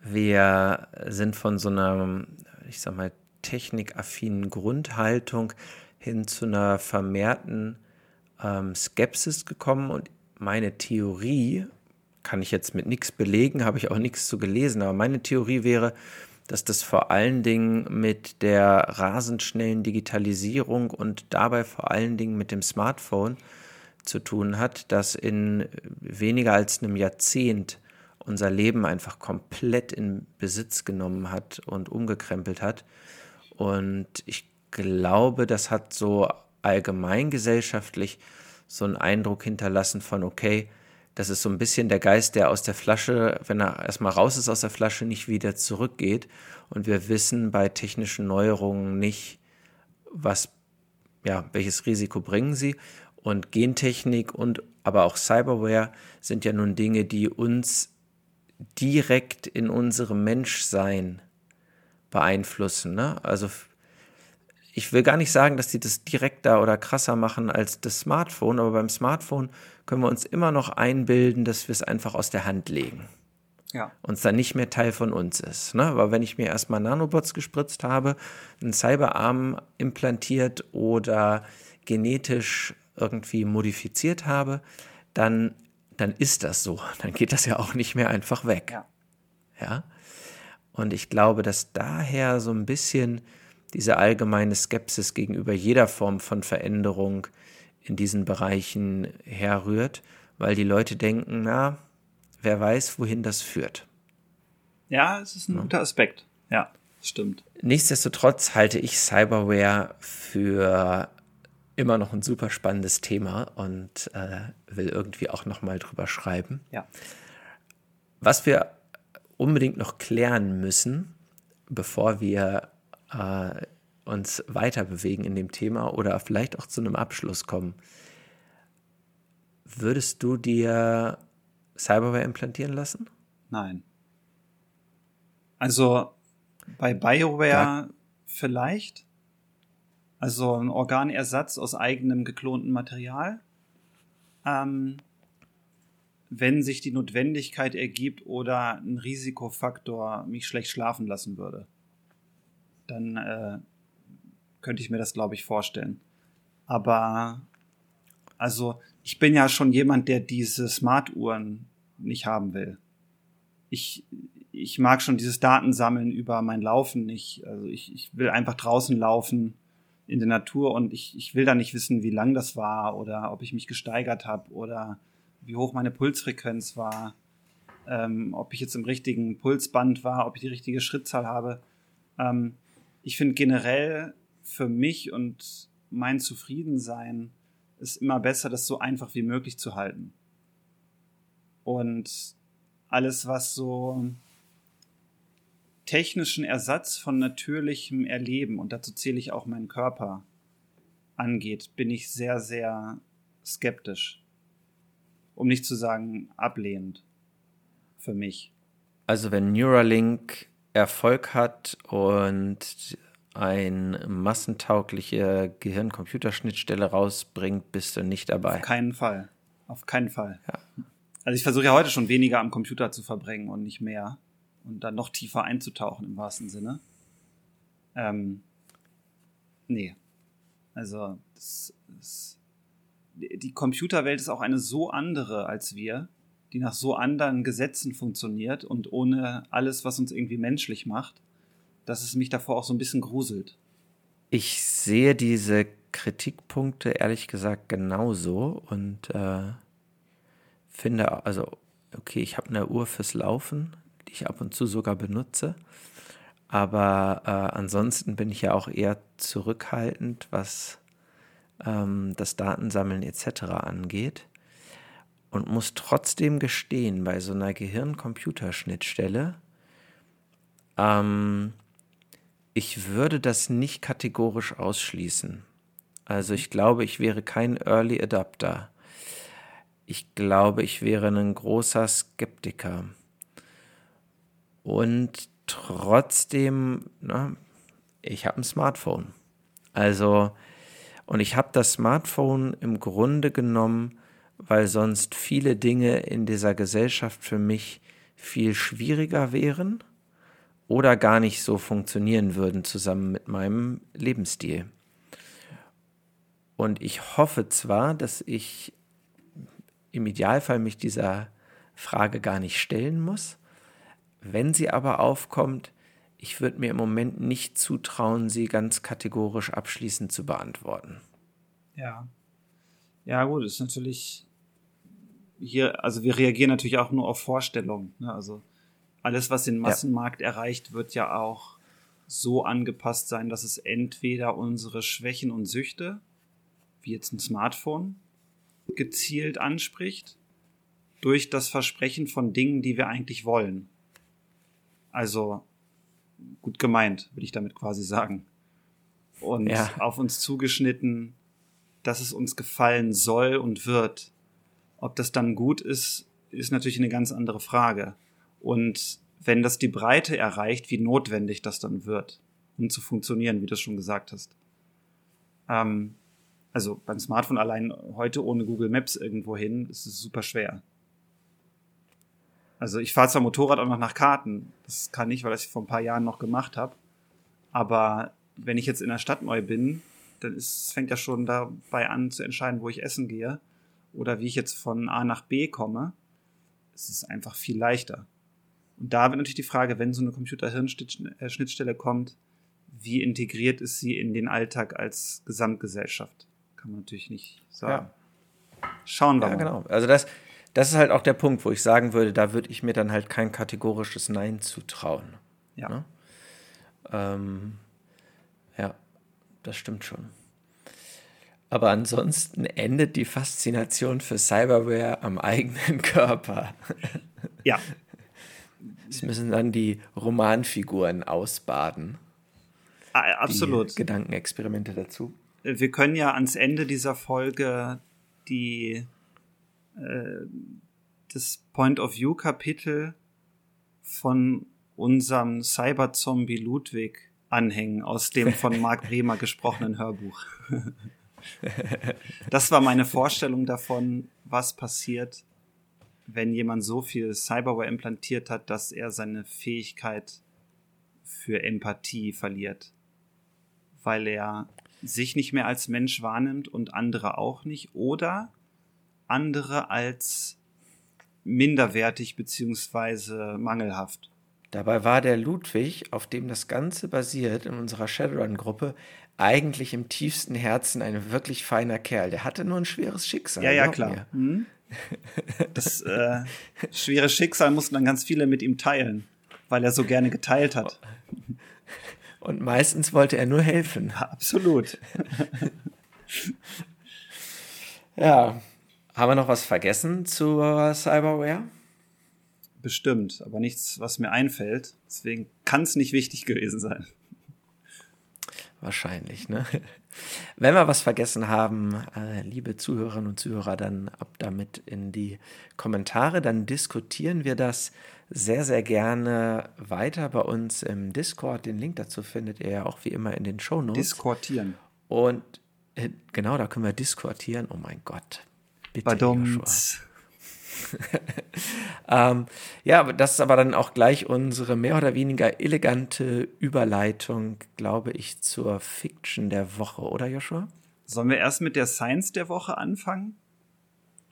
Wir sind von so einer, ich sag mal, technikaffinen Grundhaltung hin zu einer vermehrten ähm, Skepsis gekommen und meine Theorie, kann ich jetzt mit nichts belegen, habe ich auch nichts zu gelesen, aber meine Theorie wäre, dass das vor allen Dingen mit der rasend schnellen Digitalisierung und dabei vor allen Dingen mit dem Smartphone zu tun hat, dass in weniger als einem Jahrzehnt unser Leben einfach komplett in Besitz genommen hat und umgekrempelt hat. Und ich glaube, das hat so allgemeingesellschaftlich so einen Eindruck hinterlassen von, okay, das ist so ein bisschen der Geist, der aus der Flasche, wenn er erstmal raus ist aus der Flasche, nicht wieder zurückgeht. Und wir wissen bei technischen Neuerungen nicht, was, ja, welches Risiko bringen sie. Und Gentechnik und aber auch Cyberware sind ja nun Dinge, die uns direkt in unserem Menschsein beeinflussen. Ne? Also ich will gar nicht sagen, dass die das direkter oder krasser machen als das Smartphone, aber beim Smartphone können wir uns immer noch einbilden, dass wir es einfach aus der Hand legen. Ja. Uns dann nicht mehr Teil von uns ist. Ne? Aber wenn ich mir erstmal Nanobots gespritzt habe, einen Cyberarm implantiert oder genetisch irgendwie modifiziert habe, dann, dann ist das so. (laughs) Dann geht das ja auch nicht mehr einfach weg. Ja. ja? Und ich glaube, dass daher so ein bisschen diese allgemeine Skepsis gegenüber jeder Form von Veränderung in diesen Bereichen herrührt, weil die Leute denken, na, wer weiß, wohin das führt. Ja, es ist ein ja. guter Aspekt. Ja, stimmt. Nichtsdestotrotz halte ich Cyberware für immer noch ein super spannendes Thema und äh, will irgendwie auch noch mal drüber schreiben. Ja. Was wir unbedingt noch klären müssen, bevor wir äh, uns weiter bewegen in dem Thema oder vielleicht auch zu einem Abschluss kommen. Würdest du dir Cyberware implantieren lassen? Nein. Also bei BioWare ja. vielleicht. Also ein Organersatz aus eigenem geklonten Material. Ähm, wenn sich die Notwendigkeit ergibt oder ein Risikofaktor mich schlecht schlafen lassen würde dann äh, könnte ich mir das, glaube ich, vorstellen. Aber also ich bin ja schon jemand, der diese Smartuhren nicht haben will. Ich, ich mag schon dieses Datensammeln über mein Laufen nicht. Also ich, ich will einfach draußen laufen in der Natur und ich, ich will da nicht wissen, wie lang das war oder ob ich mich gesteigert habe oder wie hoch meine Pulsfrequenz war, ähm, ob ich jetzt im richtigen Pulsband war, ob ich die richtige Schrittzahl habe. Ähm, ich finde generell für mich und mein Zufriedensein ist immer besser, das so einfach wie möglich zu halten. Und alles, was so technischen Ersatz von natürlichem Erleben, und dazu zähle ich auch meinen Körper, angeht, bin ich sehr, sehr skeptisch. Um nicht zu sagen ablehnend. Für mich. Also wenn Neuralink Erfolg hat und eine massentaugliche Gehirn-Computerschnittstelle rausbringt, bist du nicht dabei. Auf keinen Fall. Auf keinen Fall. Ja. Also ich versuche ja heute schon weniger am Computer zu verbringen und nicht mehr. Und dann noch tiefer einzutauchen im wahrsten Sinne. Ähm, nee. Also das, das, die Computerwelt ist auch eine so andere als wir die nach so anderen Gesetzen funktioniert und ohne alles, was uns irgendwie menschlich macht, dass es mich davor auch so ein bisschen gruselt. Ich sehe diese Kritikpunkte ehrlich gesagt genauso und äh, finde, also, okay, ich habe eine Uhr fürs Laufen, die ich ab und zu sogar benutze, aber äh, ansonsten bin ich ja auch eher zurückhaltend, was ähm, das Datensammeln etc. angeht und muss trotzdem gestehen, bei so einer Gehirn-Computerschnittstelle, ähm, ich würde das nicht kategorisch ausschließen. Also ich glaube, ich wäre kein Early Adapter. Ich glaube, ich wäre ein großer Skeptiker. Und trotzdem, na, ich habe ein Smartphone. Also, und ich habe das Smartphone im Grunde genommen weil sonst viele Dinge in dieser Gesellschaft für mich viel schwieriger wären oder gar nicht so funktionieren würden zusammen mit meinem Lebensstil. Und ich hoffe zwar, dass ich im Idealfall mich dieser Frage gar nicht stellen muss. Wenn sie aber aufkommt, ich würde mir im Moment nicht zutrauen, sie ganz kategorisch abschließend zu beantworten. Ja. Ja, gut, ist natürlich hier, also wir reagieren natürlich auch nur auf Vorstellungen. Ne? Also alles, was den Massenmarkt ja. erreicht, wird ja auch so angepasst sein, dass es entweder unsere Schwächen und Süchte, wie jetzt ein Smartphone, gezielt anspricht, durch das Versprechen von Dingen, die wir eigentlich wollen. Also gut gemeint, will ich damit quasi sagen. Und ja. auf uns zugeschnitten, dass es uns gefallen soll und wird. Ob das dann gut ist, ist natürlich eine ganz andere Frage. Und wenn das die Breite erreicht, wie notwendig das dann wird, um zu funktionieren, wie du schon gesagt hast. Ähm, also beim Smartphone allein heute ohne Google Maps irgendwo hin, ist es super schwer. Also ich fahre zwar Motorrad auch noch nach Karten. Das kann ich, weil ich vor ein paar Jahren noch gemacht habe. Aber wenn ich jetzt in der Stadt neu bin, dann ist, fängt ja schon dabei an zu entscheiden, wo ich essen gehe oder wie ich jetzt von A nach B komme. Es ist einfach viel leichter. Und da wird natürlich die Frage, wenn so eine Computer-Hirn-Schnittstelle kommt, wie integriert ist sie in den Alltag als Gesamtgesellschaft? Kann man natürlich nicht sagen. Ja. Schauen wir ja, mal. Genau. Also das, das ist halt auch der Punkt, wo ich sagen würde, da würde ich mir dann halt kein kategorisches Nein zutrauen. Ja. Ne? Ähm, ja, das stimmt schon. Aber ansonsten endet die Faszination für Cyberware am eigenen (laughs) Körper. Ja. Es müssen dann die Romanfiguren ausbaden. Ah, absolut. Die Gedankenexperimente dazu. Wir können ja ans Ende dieser Folge die äh, das Point of View Kapitel von unserem Cyber-Zombie Ludwig anhängen aus dem von Marc Bremer (laughs) gesprochenen Hörbuch. das war meine Vorstellung davon, was passiert, wenn jemand so viel Cyberware implantiert hat, dass er seine Fähigkeit für Empathie verliert, weil er sich nicht mehr als Mensch wahrnimmt und andere auch nicht, oder andere als minderwertig beziehungsweise mangelhaft. Dabei war der Ludwig, auf dem das Ganze basiert, in unserer Shadowrun-Gruppe, eigentlich im tiefsten Herzen ein wirklich feiner Kerl. Der hatte nur ein schweres Schicksal. Ja, ja, klar. Hm? Das äh, schwere Schicksal mussten dann ganz viele mit ihm teilen, weil er so gerne geteilt hat. Und meistens wollte er nur helfen. Ja, absolut. ja, haben wir noch was vergessen zur Cyberware? Bestimmt, aber nichts, was mir einfällt. Deswegen kann es nicht wichtig gewesen sein. Wahrscheinlich, ne? (laughs) Wenn wir was vergessen haben, äh, liebe Zuhörerinnen und Zuhörer, dann ab damit in die Kommentare. Dann diskutieren wir das sehr, sehr gerne weiter bei uns im Discord. Den Link dazu findet ihr ja auch wie immer in den Show Notes. Diskortieren. Und äh, genau, da können wir diskutieren. Oh mein Gott. Bitte, Joshua. (laughs) ähm, ja, das ist aber dann auch gleich unsere mehr oder weniger elegante Überleitung, glaube ich, zur Fiction der Woche, oder Joshua? Sollen wir erst mit der Science der Woche anfangen?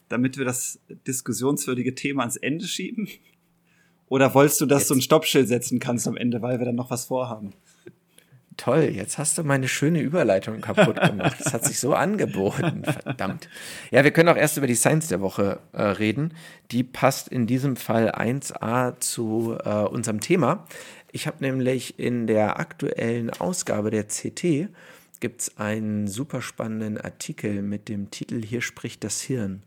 Damit wir das diskussionswürdige Thema ans Ende schieben? Oder wolltest du, dass Jetzt. du ein Stoppschild setzen kannst am Ende, weil wir dann noch was vorhaben? Toll, jetzt hast du meine schöne Überleitung kaputt gemacht. Das hat sich so angeboten, verdammt. Ja, wir können auch erst über die Science der Woche äh, reden. Die passt in diesem Fall 1a zu äh, unserem Thema. Ich habe nämlich in der aktuellen Ausgabe der CT gibt es einen super spannenden Artikel mit dem Titel Hier spricht das Hirn.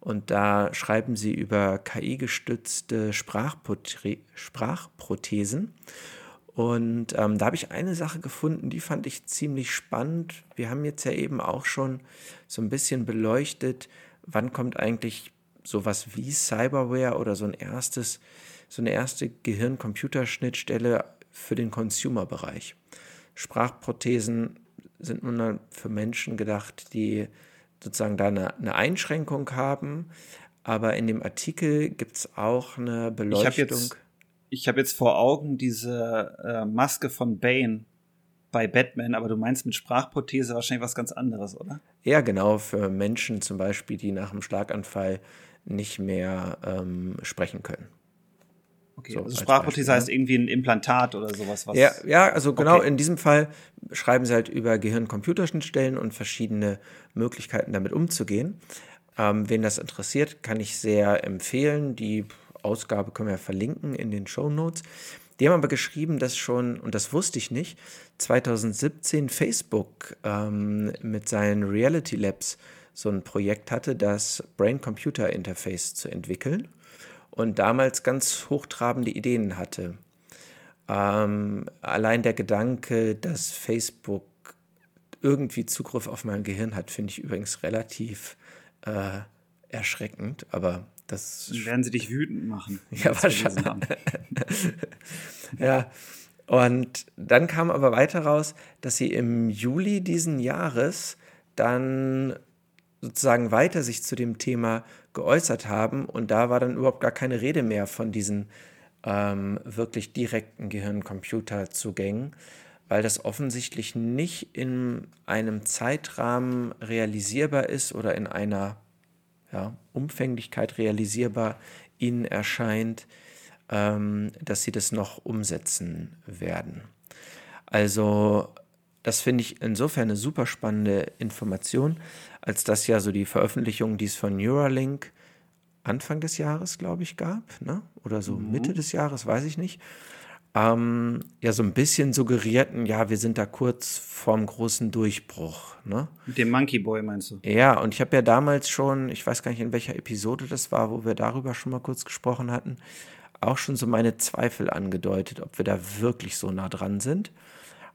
Und da schreiben sie über KI-gestützte Sprachprothesen. Und ähm, da habe ich eine Sache gefunden, die fand ich ziemlich spannend. Wir haben jetzt ja eben auch schon so ein bisschen beleuchtet, wann kommt eigentlich sowas wie Cyberware oder so ein erstes, so eine erste Gehirn-Computerschnittstelle für den Consumer-Bereich. Sprachprothesen sind nun für Menschen gedacht, die sozusagen da eine, eine Einschränkung haben. Aber in dem Artikel gibt es auch eine Beleuchtung ich habe jetzt vor Augen diese äh, Maske von Bane bei Batman, aber du meinst mit Sprachprothese wahrscheinlich was ganz anderes, oder? Ja, genau, für Menschen zum Beispiel, die nach einem Schlaganfall nicht mehr ähm, sprechen können. Okay, so, also Sprachprothese heißt irgendwie ein Implantat oder sowas. Was ja, ja, also genau okay. in diesem Fall schreiben sie halt über Gehirn-Computerschnittstellen und verschiedene Möglichkeiten damit umzugehen. Ähm, wen das interessiert, kann ich sehr empfehlen. Die Ausgabe können wir verlinken in den Show Notes. Die haben aber geschrieben, dass schon, und das wusste ich nicht, 2017 Facebook ähm, mit seinen Reality Labs so ein Projekt hatte, das Brain-Computer-Interface zu entwickeln und damals ganz hochtrabende Ideen hatte. Ähm, allein der Gedanke, dass Facebook irgendwie Zugriff auf mein Gehirn hat, finde ich übrigens relativ äh, erschreckend, aber das. Dann werden sie dich wütend machen. (laughs) Ja, wahrscheinlich. (laughs) ja. Und dann kam aber weiter raus, dass sie im Juli diesen Jahres dann sozusagen weiter sich zu dem Thema geäußert haben und da war dann überhaupt gar keine Rede mehr von diesen ähm, wirklich direkten Gehirn-Computer-Zugängen, weil das offensichtlich nicht in einem Zeitrahmen realisierbar ist oder in einer ja, Umfänglichkeit realisierbar ihnen erscheint, ähm, dass sie das noch umsetzen werden. Also das finde ich insofern eine super spannende Information, als dass ja so die Veröffentlichung, die es von Neuralink Anfang des Jahres, glaube ich, gab, ne? oder so mhm. Mitte des Jahres, weiß ich nicht, ähm, ja so ein bisschen suggerierten, ja, wir sind da kurz vorm großen Durchbruch. Ne? Mit dem Monkey Boy meinst du? Ja, und ich habe ja damals schon, ich weiß gar nicht, in welcher Episode das war, wo wir darüber schon mal kurz gesprochen hatten, auch schon so meine Zweifel angedeutet, ob wir da wirklich so nah dran sind.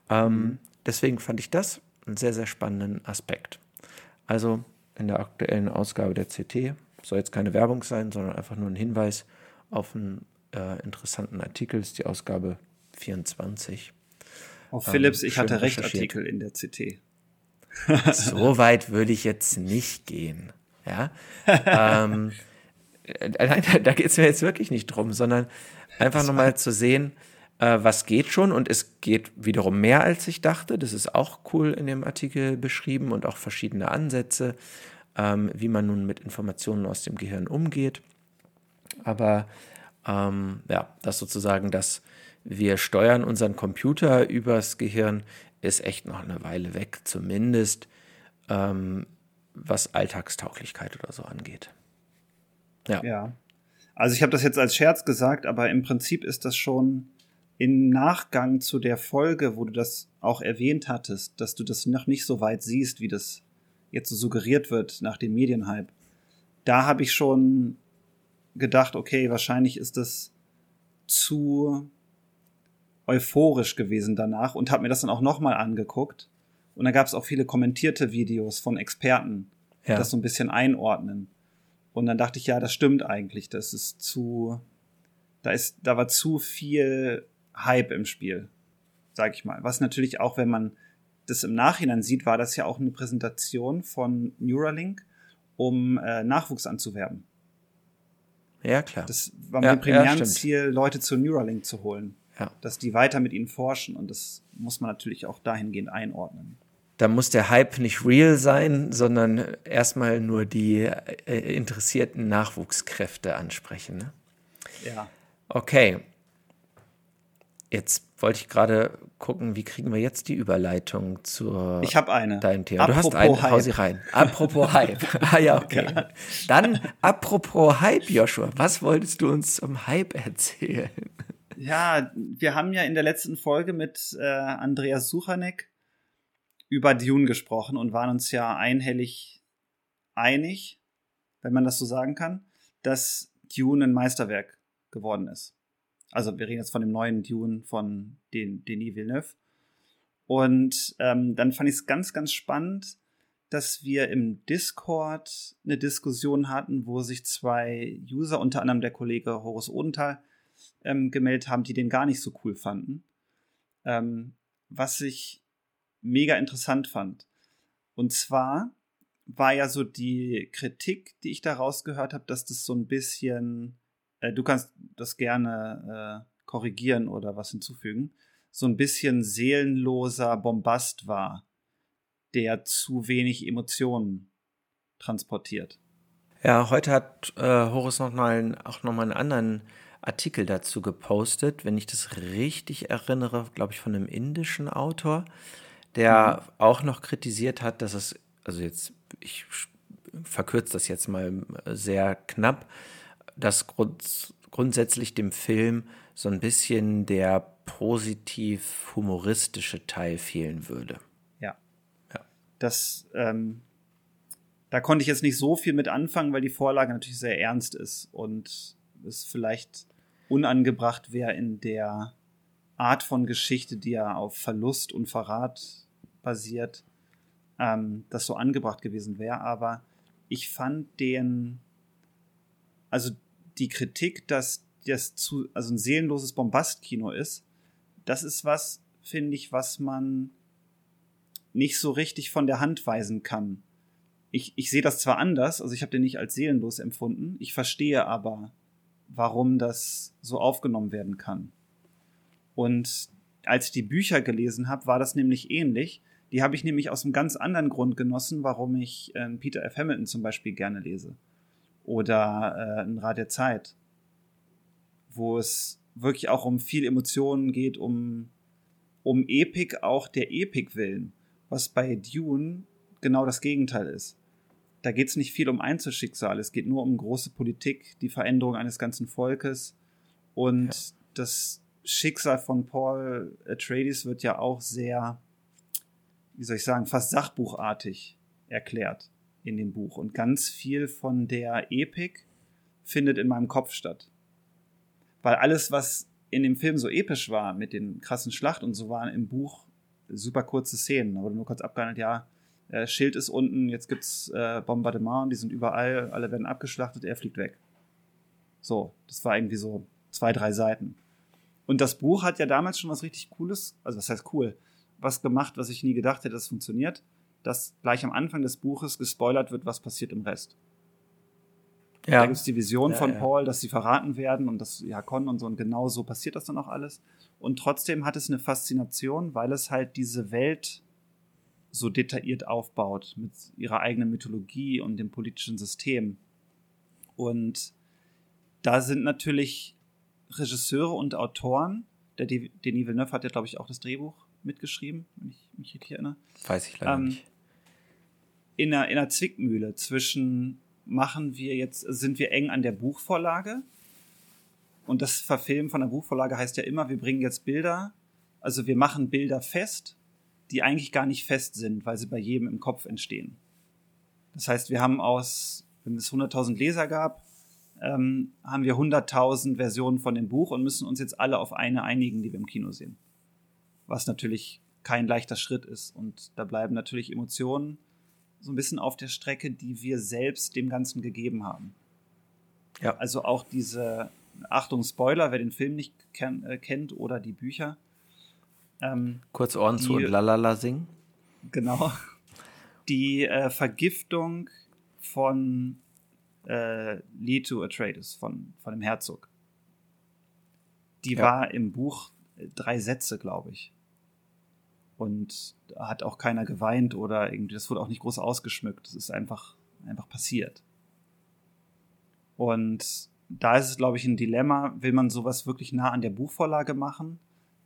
Ähm, mhm. Deswegen fand ich das einen sehr, sehr spannenden Aspekt. Also in der aktuellen Ausgabe der CT soll jetzt keine Werbung sein, sondern einfach nur ein Hinweis auf einen äh, interessanten Artikel, ist die Ausgabe 24. Oh, Philips, ähm, ich hatte recht Artikel in der CT. so (laughs) weit würde ich jetzt nicht gehen. Ja. ähm, äh, nein, da geht es mir jetzt wirklich nicht drum, sondern einfach nochmal zu sehen, äh, was geht schon und es geht wiederum mehr, als ich dachte. Das ist auch cool in dem Artikel beschrieben und auch verschiedene Ansätze, ähm, wie man nun mit Informationen aus dem Gehirn umgeht. Aber ähm, ja, das sozusagen, dass wir steuern unseren Computer übers Gehirn, ist echt noch eine Weile weg, zumindest ähm, was Alltagstauglichkeit oder so angeht. Ja. ja. Also ich habe das jetzt als Scherz gesagt, aber im Prinzip ist das schon im Nachgang zu der Folge, wo du das auch erwähnt hattest, dass du das noch nicht so weit siehst, wie das jetzt so suggeriert wird nach dem Medienhype. Da habe ich schon gedacht, okay, wahrscheinlich ist das zu euphorisch gewesen danach und habe mir das dann auch nochmal angeguckt. Und da gab es auch viele kommentierte Videos von Experten, die ja. das so ein bisschen einordnen. Und dann dachte ich, ja, das stimmt eigentlich. Das ist zu, da ist, da war zu viel Hype im Spiel, sag ich mal. Was natürlich auch, wenn man das im Nachhinein sieht, war das ja auch eine Präsentation von Neuralink, um äh, Nachwuchs anzuwerben. Ja, klar. Das war ja, mein ja, Ziel, Leute zu Neuralink zu holen. Ja. Dass die weiter mit ihnen forschen und das muss man natürlich auch dahingehend einordnen. Da muss der Hype nicht real sein, sondern erstmal nur die äh, interessierten Nachwuchskräfte ansprechen. Ne? Ja. Okay. Jetzt wollte ich gerade gucken, wie kriegen wir jetzt die Überleitung zu ich habe eine. deinem Thema. Apropos du hast eine, Hype. hau sie rein. Apropos Hype. (laughs) ah ja, okay. Ja. Dann apropos Hype, Joshua, was wolltest du uns zum Hype erzählen? Ja, wir haben ja in der letzten Folge mit äh, Andreas Suchanek über Dune gesprochen und waren uns ja einhellig einig, wenn man das so sagen kann, dass Dune ein Meisterwerk geworden ist. Also wir reden jetzt von dem neuen Dune von den, Denis Villeneuve. Und ähm, dann fand ich es ganz, ganz spannend, dass wir im Discord eine Diskussion hatten, wo sich zwei User, unter anderem der Kollege Horus Odenthal, ähm, gemeldet haben, die den gar nicht so cool fanden. Ähm, was ich mega interessant fand. Und zwar war ja so die Kritik, die ich daraus gehört habe, dass das so ein bisschen äh, du kannst das gerne äh, korrigieren oder was hinzufügen, so ein bisschen seelenloser Bombast war, der zu wenig Emotionen transportiert. Ja, heute hat äh, Horus noch mal, auch nochmal einen anderen Artikel dazu gepostet, wenn ich das richtig erinnere, glaube ich, von einem indischen Autor, der mhm. auch noch kritisiert hat, dass es, also jetzt, ich verkürze das jetzt mal sehr knapp, dass grund, grundsätzlich dem Film so ein bisschen der positiv humoristische Teil fehlen würde. Ja. ja. Das, ähm, da konnte ich jetzt nicht so viel mit anfangen, weil die Vorlage natürlich sehr ernst ist und es vielleicht unangebracht wäre in der Art von Geschichte, die ja auf Verlust und Verrat basiert, ähm, das so angebracht gewesen wäre. Aber ich fand den, also die Kritik, dass das zu, also ein seelenloses Bombastkino ist, das ist was, finde ich, was man nicht so richtig von der Hand weisen kann. Ich, ich sehe das zwar anders, also ich habe den nicht als seelenlos empfunden, ich verstehe aber, warum das so aufgenommen werden kann. Und als ich die Bücher gelesen habe, war das nämlich ähnlich. Die habe ich nämlich aus einem ganz anderen Grund genossen, warum ich äh, Peter F. Hamilton zum Beispiel gerne lese. Oder äh, ein Rat der Zeit. Wo es wirklich auch um viel Emotionen geht, um, um Epik auch der Epik willen. Was bei Dune genau das Gegenteil ist. Da geht es nicht viel um Einzelschicksal, es geht nur um große Politik, die Veränderung eines ganzen Volkes. Und ja. das Schicksal von Paul Atreides wird ja auch sehr wie soll ich sagen, fast sachbuchartig erklärt in dem Buch. Und ganz viel von der Epik findet in meinem Kopf statt. Weil alles, was in dem Film so episch war, mit den krassen Schlacht und so, waren im Buch super kurze Szenen. Da wurde nur kurz abgehandelt, ja, äh, Schild ist unten, jetzt gibt's äh, Bombardement, die sind überall, alle werden abgeschlachtet, er fliegt weg. So, das war irgendwie so zwei, drei Seiten. Und das Buch hat ja damals schon was richtig Cooles, also was heißt cool, was gemacht, was ich nie gedacht hätte, das funktioniert, dass gleich am Anfang des Buches gespoilert wird, was passiert im Rest. Ja. Da gibt es die Vision ja, von ja. Paul, dass sie verraten werden und das Hakon und so und genau so passiert das dann auch alles. Und trotzdem hat es eine Faszination, weil es halt diese Welt so detailliert aufbaut mit ihrer eigenen Mythologie und dem politischen System. Und da sind natürlich Regisseure und Autoren, der Denis Villeneuve hat ja, glaube ich, auch das Drehbuch mitgeschrieben, wenn ich mich richtig erinnere. Weiß ich leider ähm, nicht. In einer, in einer Zwickmühle zwischen machen wir jetzt, sind wir eng an der Buchvorlage und das Verfilmen von der Buchvorlage heißt ja immer, wir bringen jetzt Bilder, also wir machen Bilder fest, die eigentlich gar nicht fest sind, weil sie bei jedem im Kopf entstehen. Das heißt, wir haben aus, wenn es 100.000 Leser gab, ähm, haben wir 100.000 Versionen von dem Buch und müssen uns jetzt alle auf eine einigen, die wir im Kino sehen was natürlich kein leichter Schritt ist. Und da bleiben natürlich Emotionen so ein bisschen auf der Strecke, die wir selbst dem Ganzen gegeben haben. Ja. Also auch diese, Achtung, Spoiler, wer den Film nicht ken äh, kennt oder die Bücher. Ähm, Kurz Ohren die, zu und lalala singen. Genau. Die äh, Vergiftung von äh, Leto Atreides, von, von dem Herzog. Die ja. war im Buch äh, drei Sätze, glaube ich und hat auch keiner geweint oder irgendwie, das wurde auch nicht groß ausgeschmückt. Das ist einfach, einfach passiert. Und da ist es, glaube ich, ein Dilemma, will man sowas wirklich nah an der Buchvorlage machen,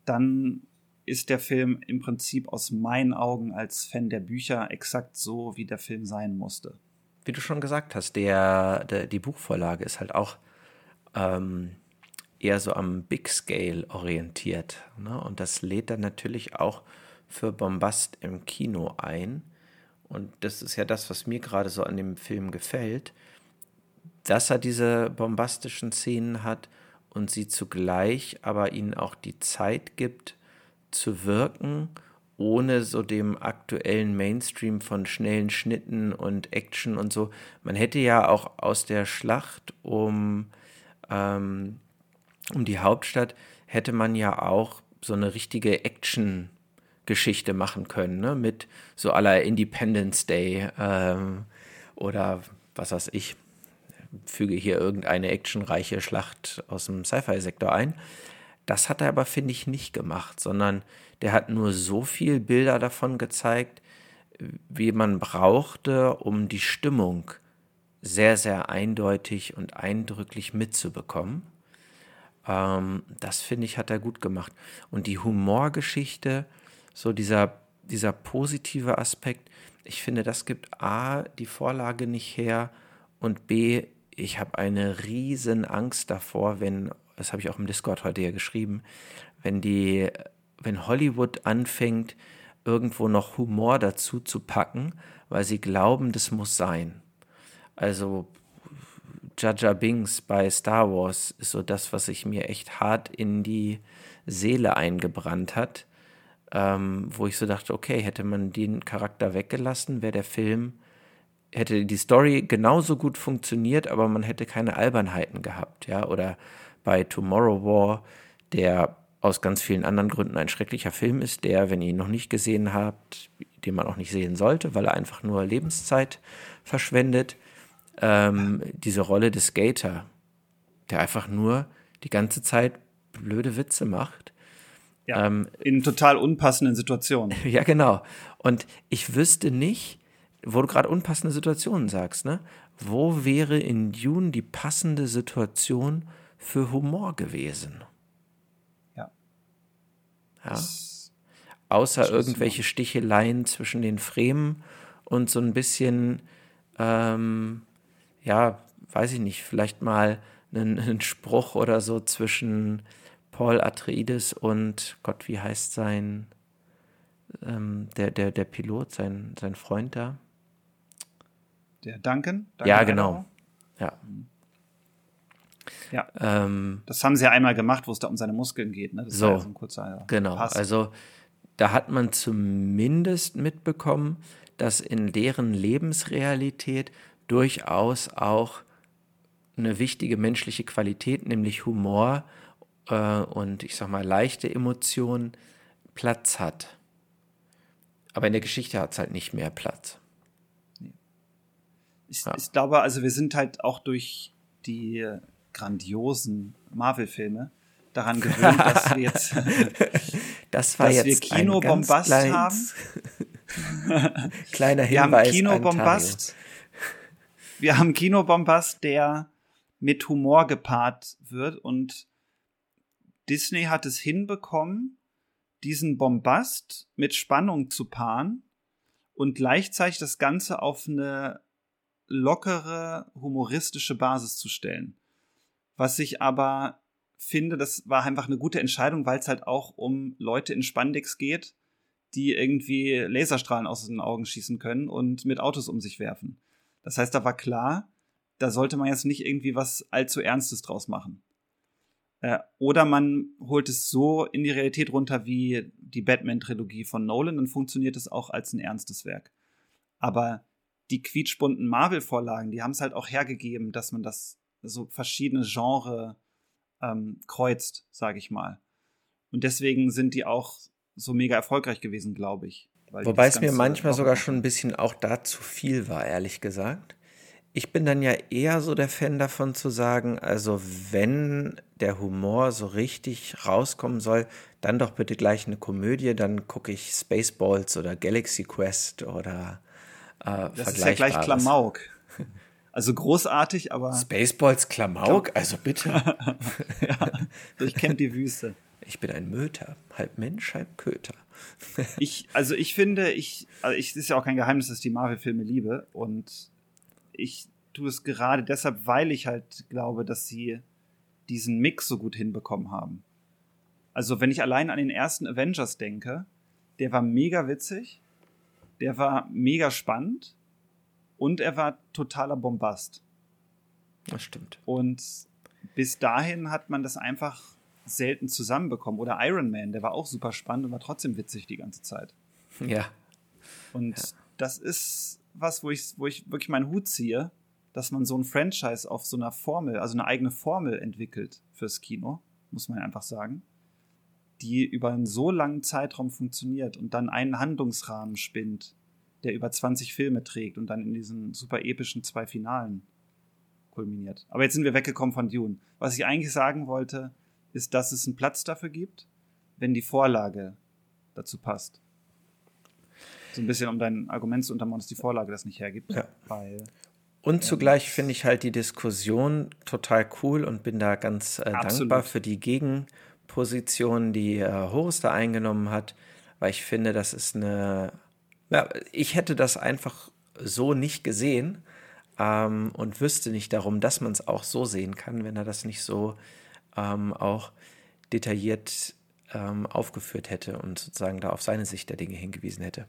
dann ist der Film im Prinzip aus meinen Augen als Fan der Bücher exakt so, wie der Film sein musste. Wie du schon gesagt hast, der, der die Buchvorlage ist halt auch ähm, eher so am Big Scale orientiert. Ne? Und das lädt dann natürlich auch für Bombast im Kino ein. Und das ist ja das, was mir gerade so an dem Film gefällt, dass er diese bombastischen Szenen hat und sie zugleich aber ihnen auch die Zeit gibt zu wirken, ohne so dem aktuellen Mainstream von schnellen Schnitten und Action und so. Man hätte ja auch aus der Schlacht um, ähm, um die Hauptstadt, hätte man ja auch so eine richtige Action Geschichte machen können, ne? mit so aller Independence Day ähm, oder was weiß ich, füge hier irgendeine actionreiche Schlacht aus dem Sci-Fi-Sektor ein. Das hat er aber, finde ich, nicht gemacht, sondern der hat nur so viel Bilder davon gezeigt, wie man brauchte, um die Stimmung sehr, sehr eindeutig und eindrücklich mitzubekommen. Ähm, das finde ich, hat er gut gemacht. Und die Humorgeschichte, so dieser, dieser positive Aspekt, ich finde, das gibt A, die Vorlage nicht her und B, ich habe eine riesen Angst davor, wenn, das habe ich auch im Discord heute ja geschrieben, wenn die, wenn Hollywood anfängt, irgendwo noch Humor dazu zu packen, weil sie glauben, das muss sein. Also Jaja Bings bei Star Wars ist so das, was sich mir echt hart in die Seele eingebrannt hat, ähm, wo ich so dachte, okay, hätte man den Charakter weggelassen, wäre der Film, hätte die Story genauso gut funktioniert, aber man hätte keine Albernheiten gehabt, ja, oder bei Tomorrow War, der aus ganz vielen anderen Gründen ein schrecklicher Film ist, der, wenn ihr ihn noch nicht gesehen habt, den man auch nicht sehen sollte, weil er einfach nur Lebenszeit verschwendet, ähm, diese Rolle des Skater, der einfach nur die ganze Zeit blöde Witze macht. Ja, ähm, in total unpassenden Situationen. (laughs) Ja, genau. Und ich wüsste nicht, wo du gerade unpassende Situationen sagst, ne? Wo wäre in Dune die passende Situation für Humor gewesen? Ja. Ja. Außer irgendwelche Sticheleien zwischen den Fremen und so ein bisschen ähm, ja, weiß ich nicht, vielleicht mal einen, (laughs) einen Spruch oder so zwischen Paul Atreides und Gott, wie heißt sein, ähm, der, der, der Pilot, sein, sein Freund da? Der Duncan? Duncan ja, genau. Ja. Ja. Ähm, das haben sie ja einmal gemacht, wo es da um seine Muskeln geht. Ne? Das so, ja so ein kurzer genau. Pass. Also da hat man zumindest mitbekommen, dass in deren Lebensrealität durchaus auch eine wichtige menschliche Qualität, nämlich Humor äh, und ich sag mal leichte Emotionen, Platz hat. Aber in der Geschichte hat es halt nicht mehr Platz. Ich, ja. ich, glaube, also wir sind halt auch durch die grandiosen Marvel-Filme daran gewöhnt, dass wir jetzt, (laughs) das war dass jetzt wir Kinobombast haben. (laughs) Kleiner Hinweis. Wir haben Kinobombast wir haben Kinobombast, der mit Humor gepaart wird und Disney hat es hinbekommen, diesen Bombast mit Spannung zu paaren und gleichzeitig das Ganze auf eine lockere, humoristische Basis zu stellen. Was ich aber finde, das war einfach eine gute Entscheidung, weil es halt auch um Leute in Spandex geht, die irgendwie Laserstrahlen aus den Augen schießen können und mit Autos um sich werfen. Das heißt, da war klar, da sollte man jetzt nicht irgendwie was allzu Ernstes draus machen. Äh, oder man holt es so in die Realität runter wie die Batman-Trilogie von Nolan, dann funktioniert es auch als ein ernstes Werk. Aber die quietschbunten Marvel-Vorlagen, die haben es halt auch hergegeben, dass man das so verschiedene Genre ähm, kreuzt, sage ich mal. Und deswegen sind die auch so mega erfolgreich gewesen, glaube ich. Wobei es mir manchmal sogar schon ein bisschen auch da zu viel war, ehrlich gesagt. Ich bin dann ja eher so der Fan davon zu sagen, also wenn der Humor so richtig rauskommen soll, dann doch bitte gleich eine Komödie, dann gucke ich Spaceballs oder Galaxy Quest oder äh, Das ist ja gleich Klamauk. Also großartig, aber. Spaceballs Klamauk? Also bitte. (laughs) ja, ich kenne die Wüste. Ich bin ein Möter, halb Mensch, halb Köter. ich, also ich finde, ich, also ich, es ist ja auch kein Geheimnis, dass ich die Marvel-Filme liebe und ich tue es gerade deshalb, weil ich halt glaube, dass sie diesen Mix so gut hinbekommen haben. Also wenn ich allein an den ersten Avengers denke, der war mega witzig, der war mega spannend und er war totaler Bombast. Das stimmt. Und bis dahin hat man das einfach selten zusammenbekommen. Oder Iron Man, der war auch super spannend und war trotzdem witzig die ganze Zeit. Ja. Und ja. das ist was, wo ich, wo ich wirklich meinen Hut ziehe, dass man so ein Franchise auf so einer Formel, also eine eigene Formel entwickelt fürs Kino, muss man einfach sagen, die über einen so langen Zeitraum funktioniert und dann einen Handlungsrahmen spinnt, der über 20 Filme trägt und dann in diesen super epischen zwei Finalen kulminiert. Aber jetzt sind wir weggekommen von Dune. Was ich eigentlich sagen wollte, ist, dass es einen Platz dafür gibt, wenn die Vorlage dazu passt. So ein bisschen, um dein Argument zu untermauern, dass die Vorlage das nicht hergibt. Ja. Weil und zugleich finde ich halt die Diskussion total cool und bin da ganz äh, dankbar für die Gegenposition, die äh, Horus da eingenommen hat, weil ich finde, das ist eine. Ja, ich hätte das einfach so nicht gesehen ähm, und wüsste nicht darum, dass man es auch so sehen kann, wenn er das nicht so ähm, auch detailliert ähm, aufgeführt hätte und sozusagen da auf seine Sicht der Dinge hingewiesen hätte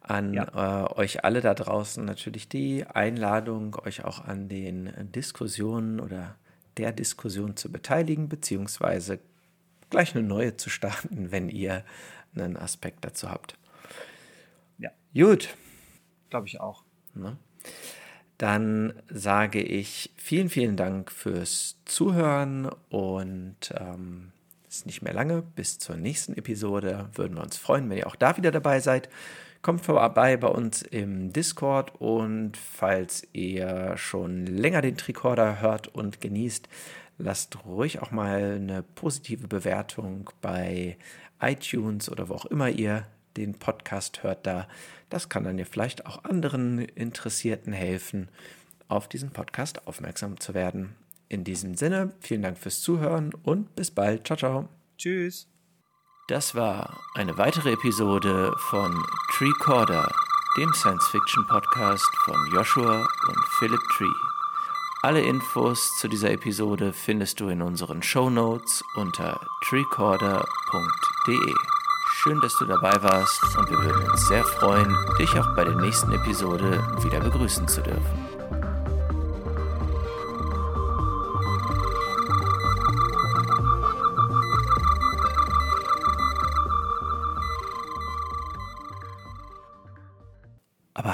an ja. äh, euch alle da draußen natürlich die Einladung, euch auch an den Diskussionen oder der Diskussion zu beteiligen, beziehungsweise gleich eine neue zu starten, wenn ihr einen Aspekt dazu habt. Ja. Gut. Glaube ich auch. Ne? Dann sage ich vielen, vielen Dank fürs Zuhören und ähm, ist nicht mehr lange. Bis zur nächsten Episode würden wir uns freuen, wenn ihr auch da wieder dabei seid. Kommt vorbei bei uns im Discord und falls ihr schon länger den Tricorder hört und genießt, lasst ruhig auch mal eine positive Bewertung bei iTunes oder wo auch immer ihr den Podcast hört da. Das kann dann ja vielleicht auch anderen Interessierten helfen, auf diesen Podcast aufmerksam zu werden. In diesem Sinne, vielen Dank fürs Zuhören und bis bald. Ciao, ciao. Tschüss. Das war eine weitere Episode von Tree Corder, dem Science-Fiction-Podcast von Joshua und Philip Tree. Alle Infos zu dieser Episode findest du in unseren Show Notes unter treecorder.de. Schön, dass du dabei warst und wir würden uns sehr freuen, dich auch bei der nächsten Episode wieder begrüßen zu dürfen.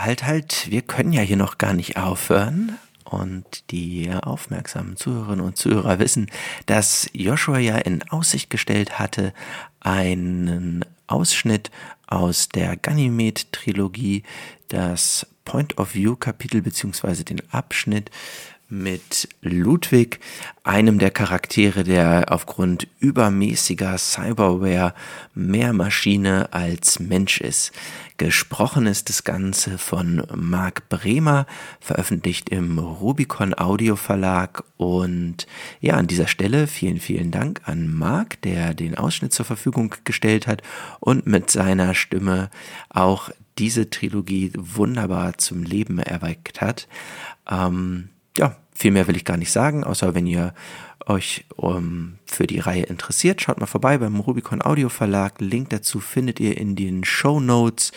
Halt, halt, wir können ja hier noch gar nicht aufhören. Und die aufmerksamen Zuhörerinnen und Zuhörer wissen, dass Joshua ja in Aussicht gestellt hatte, einen Ausschnitt aus der Ganymed-Trilogie, das Point of View-Kapitel beziehungsweise den Abschnitt mit Ludwig, einem der Charaktere, der aufgrund übermäßiger Cyberware mehr Maschine als Mensch ist. Gesprochen ist das Ganze von Marc Bremer, veröffentlicht im Rubicon Audio Verlag. Und ja, an dieser Stelle vielen, vielen Dank an Marc, der den Ausschnitt zur Verfügung gestellt hat und mit seiner Stimme auch diese Trilogie wunderbar zum Leben erweckt hat. Ähm, ja, viel mehr will ich gar nicht sagen, außer wenn ihr euch um, für die Reihe interessiert, schaut mal vorbei beim Rubicon Audio Verlag. Link dazu findet ihr in den Show Notes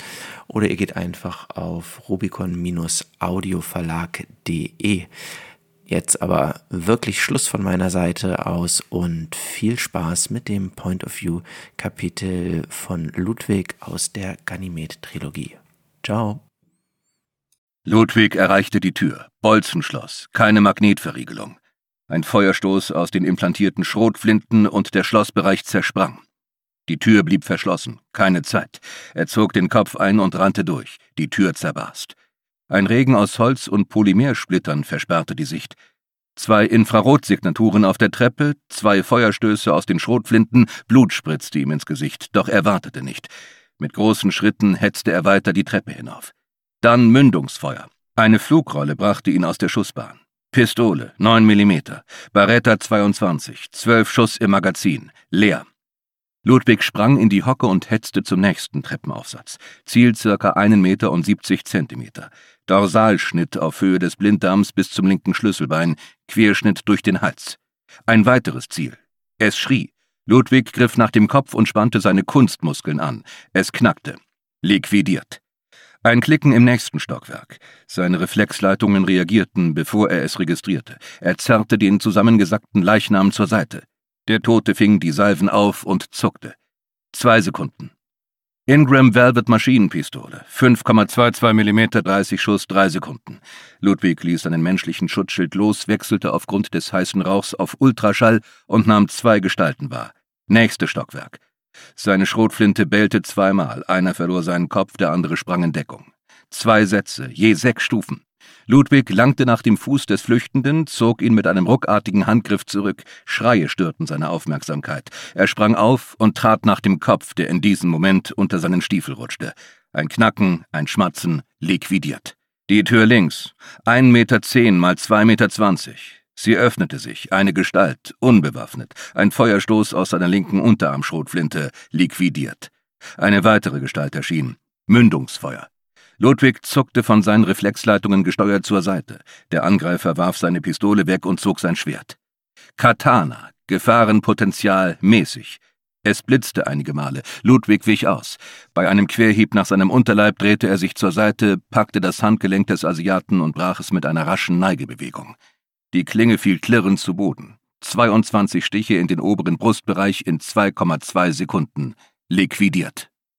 oder ihr geht einfach auf rubicon-audioverlag.de. Jetzt aber wirklich Schluss von meiner Seite aus und viel Spaß mit dem Point of View Kapitel von Ludwig aus der Ganymed Trilogie. Ciao. Ludwig erreichte die Tür. Bolzenschloss, keine Magnetverriegelung. Ein Feuerstoß aus den implantierten Schrotflinten und der Schlossbereich zersprang. Die Tür blieb verschlossen, keine Zeit. Er zog den Kopf ein und rannte durch. Die Tür zerbarst. Ein Regen aus Holz und Polymersplittern versperrte die Sicht. Zwei Infrarotsignaturen auf der Treppe, zwei Feuerstöße aus den Schrotflinten, Blut spritzte ihm ins Gesicht, doch er wartete nicht. Mit großen Schritten hetzte er weiter die Treppe hinauf. Dann Mündungsfeuer. Eine Flugrolle brachte ihn aus der Schussbahn. Pistole, 9 mm, Barretta 22, 12 Schuss im Magazin, leer. Ludwig sprang in die Hocke und hetzte zum nächsten Treppenaufsatz. Ziel circa 1 Meter und 70 Zentimeter. Dorsalschnitt auf Höhe des Blinddarms bis zum linken Schlüsselbein, Querschnitt durch den Hals. Ein weiteres Ziel. Es schrie. Ludwig griff nach dem Kopf und spannte seine Kunstmuskeln an. Es knackte. Liquidiert. Ein Klicken im nächsten Stockwerk. Seine Reflexleitungen reagierten, bevor er es registrierte. Er zerrte den zusammengesackten Leichnam zur Seite. Der Tote fing die Salven auf und zuckte. Zwei Sekunden. Ingram Velvet Maschinenpistole. 5,22 mm, 30 Schuss, drei Sekunden. Ludwig ließ seinen menschlichen Schutzschild los, wechselte aufgrund des heißen Rauchs auf Ultraschall und nahm zwei Gestalten wahr. Nächste Stockwerk. Seine Schrotflinte bellte zweimal, einer verlor seinen Kopf, der andere sprang in Deckung. Zwei Sätze, je sechs Stufen. Ludwig langte nach dem Fuß des Flüchtenden, zog ihn mit einem ruckartigen Handgriff zurück. Schreie störten seine Aufmerksamkeit. Er sprang auf und trat nach dem Kopf, der in diesem Moment unter seinen Stiefel rutschte. Ein Knacken, ein Schmatzen, liquidiert. Die Tür links, 1,10 Meter zehn mal 2,20 Meter. zwanzig. Sie öffnete sich, eine Gestalt, unbewaffnet, ein Feuerstoß aus seiner linken Unterarmschrotflinte, liquidiert. Eine weitere Gestalt erschien, Mündungsfeuer. Ludwig zuckte von seinen Reflexleitungen gesteuert zur Seite. Der Angreifer warf seine Pistole weg und zog sein Schwert. Katana, Gefahrenpotenzial mäßig. Es blitzte einige Male. Ludwig wich aus. Bei einem Querhieb nach seinem Unterleib drehte er sich zur Seite, packte das Handgelenk des Asiaten und brach es mit einer raschen Neigebewegung. Die Klinge fiel klirrend zu Boden. 22 Stiche in den oberen Brustbereich in 2,2 Sekunden. Liquidiert.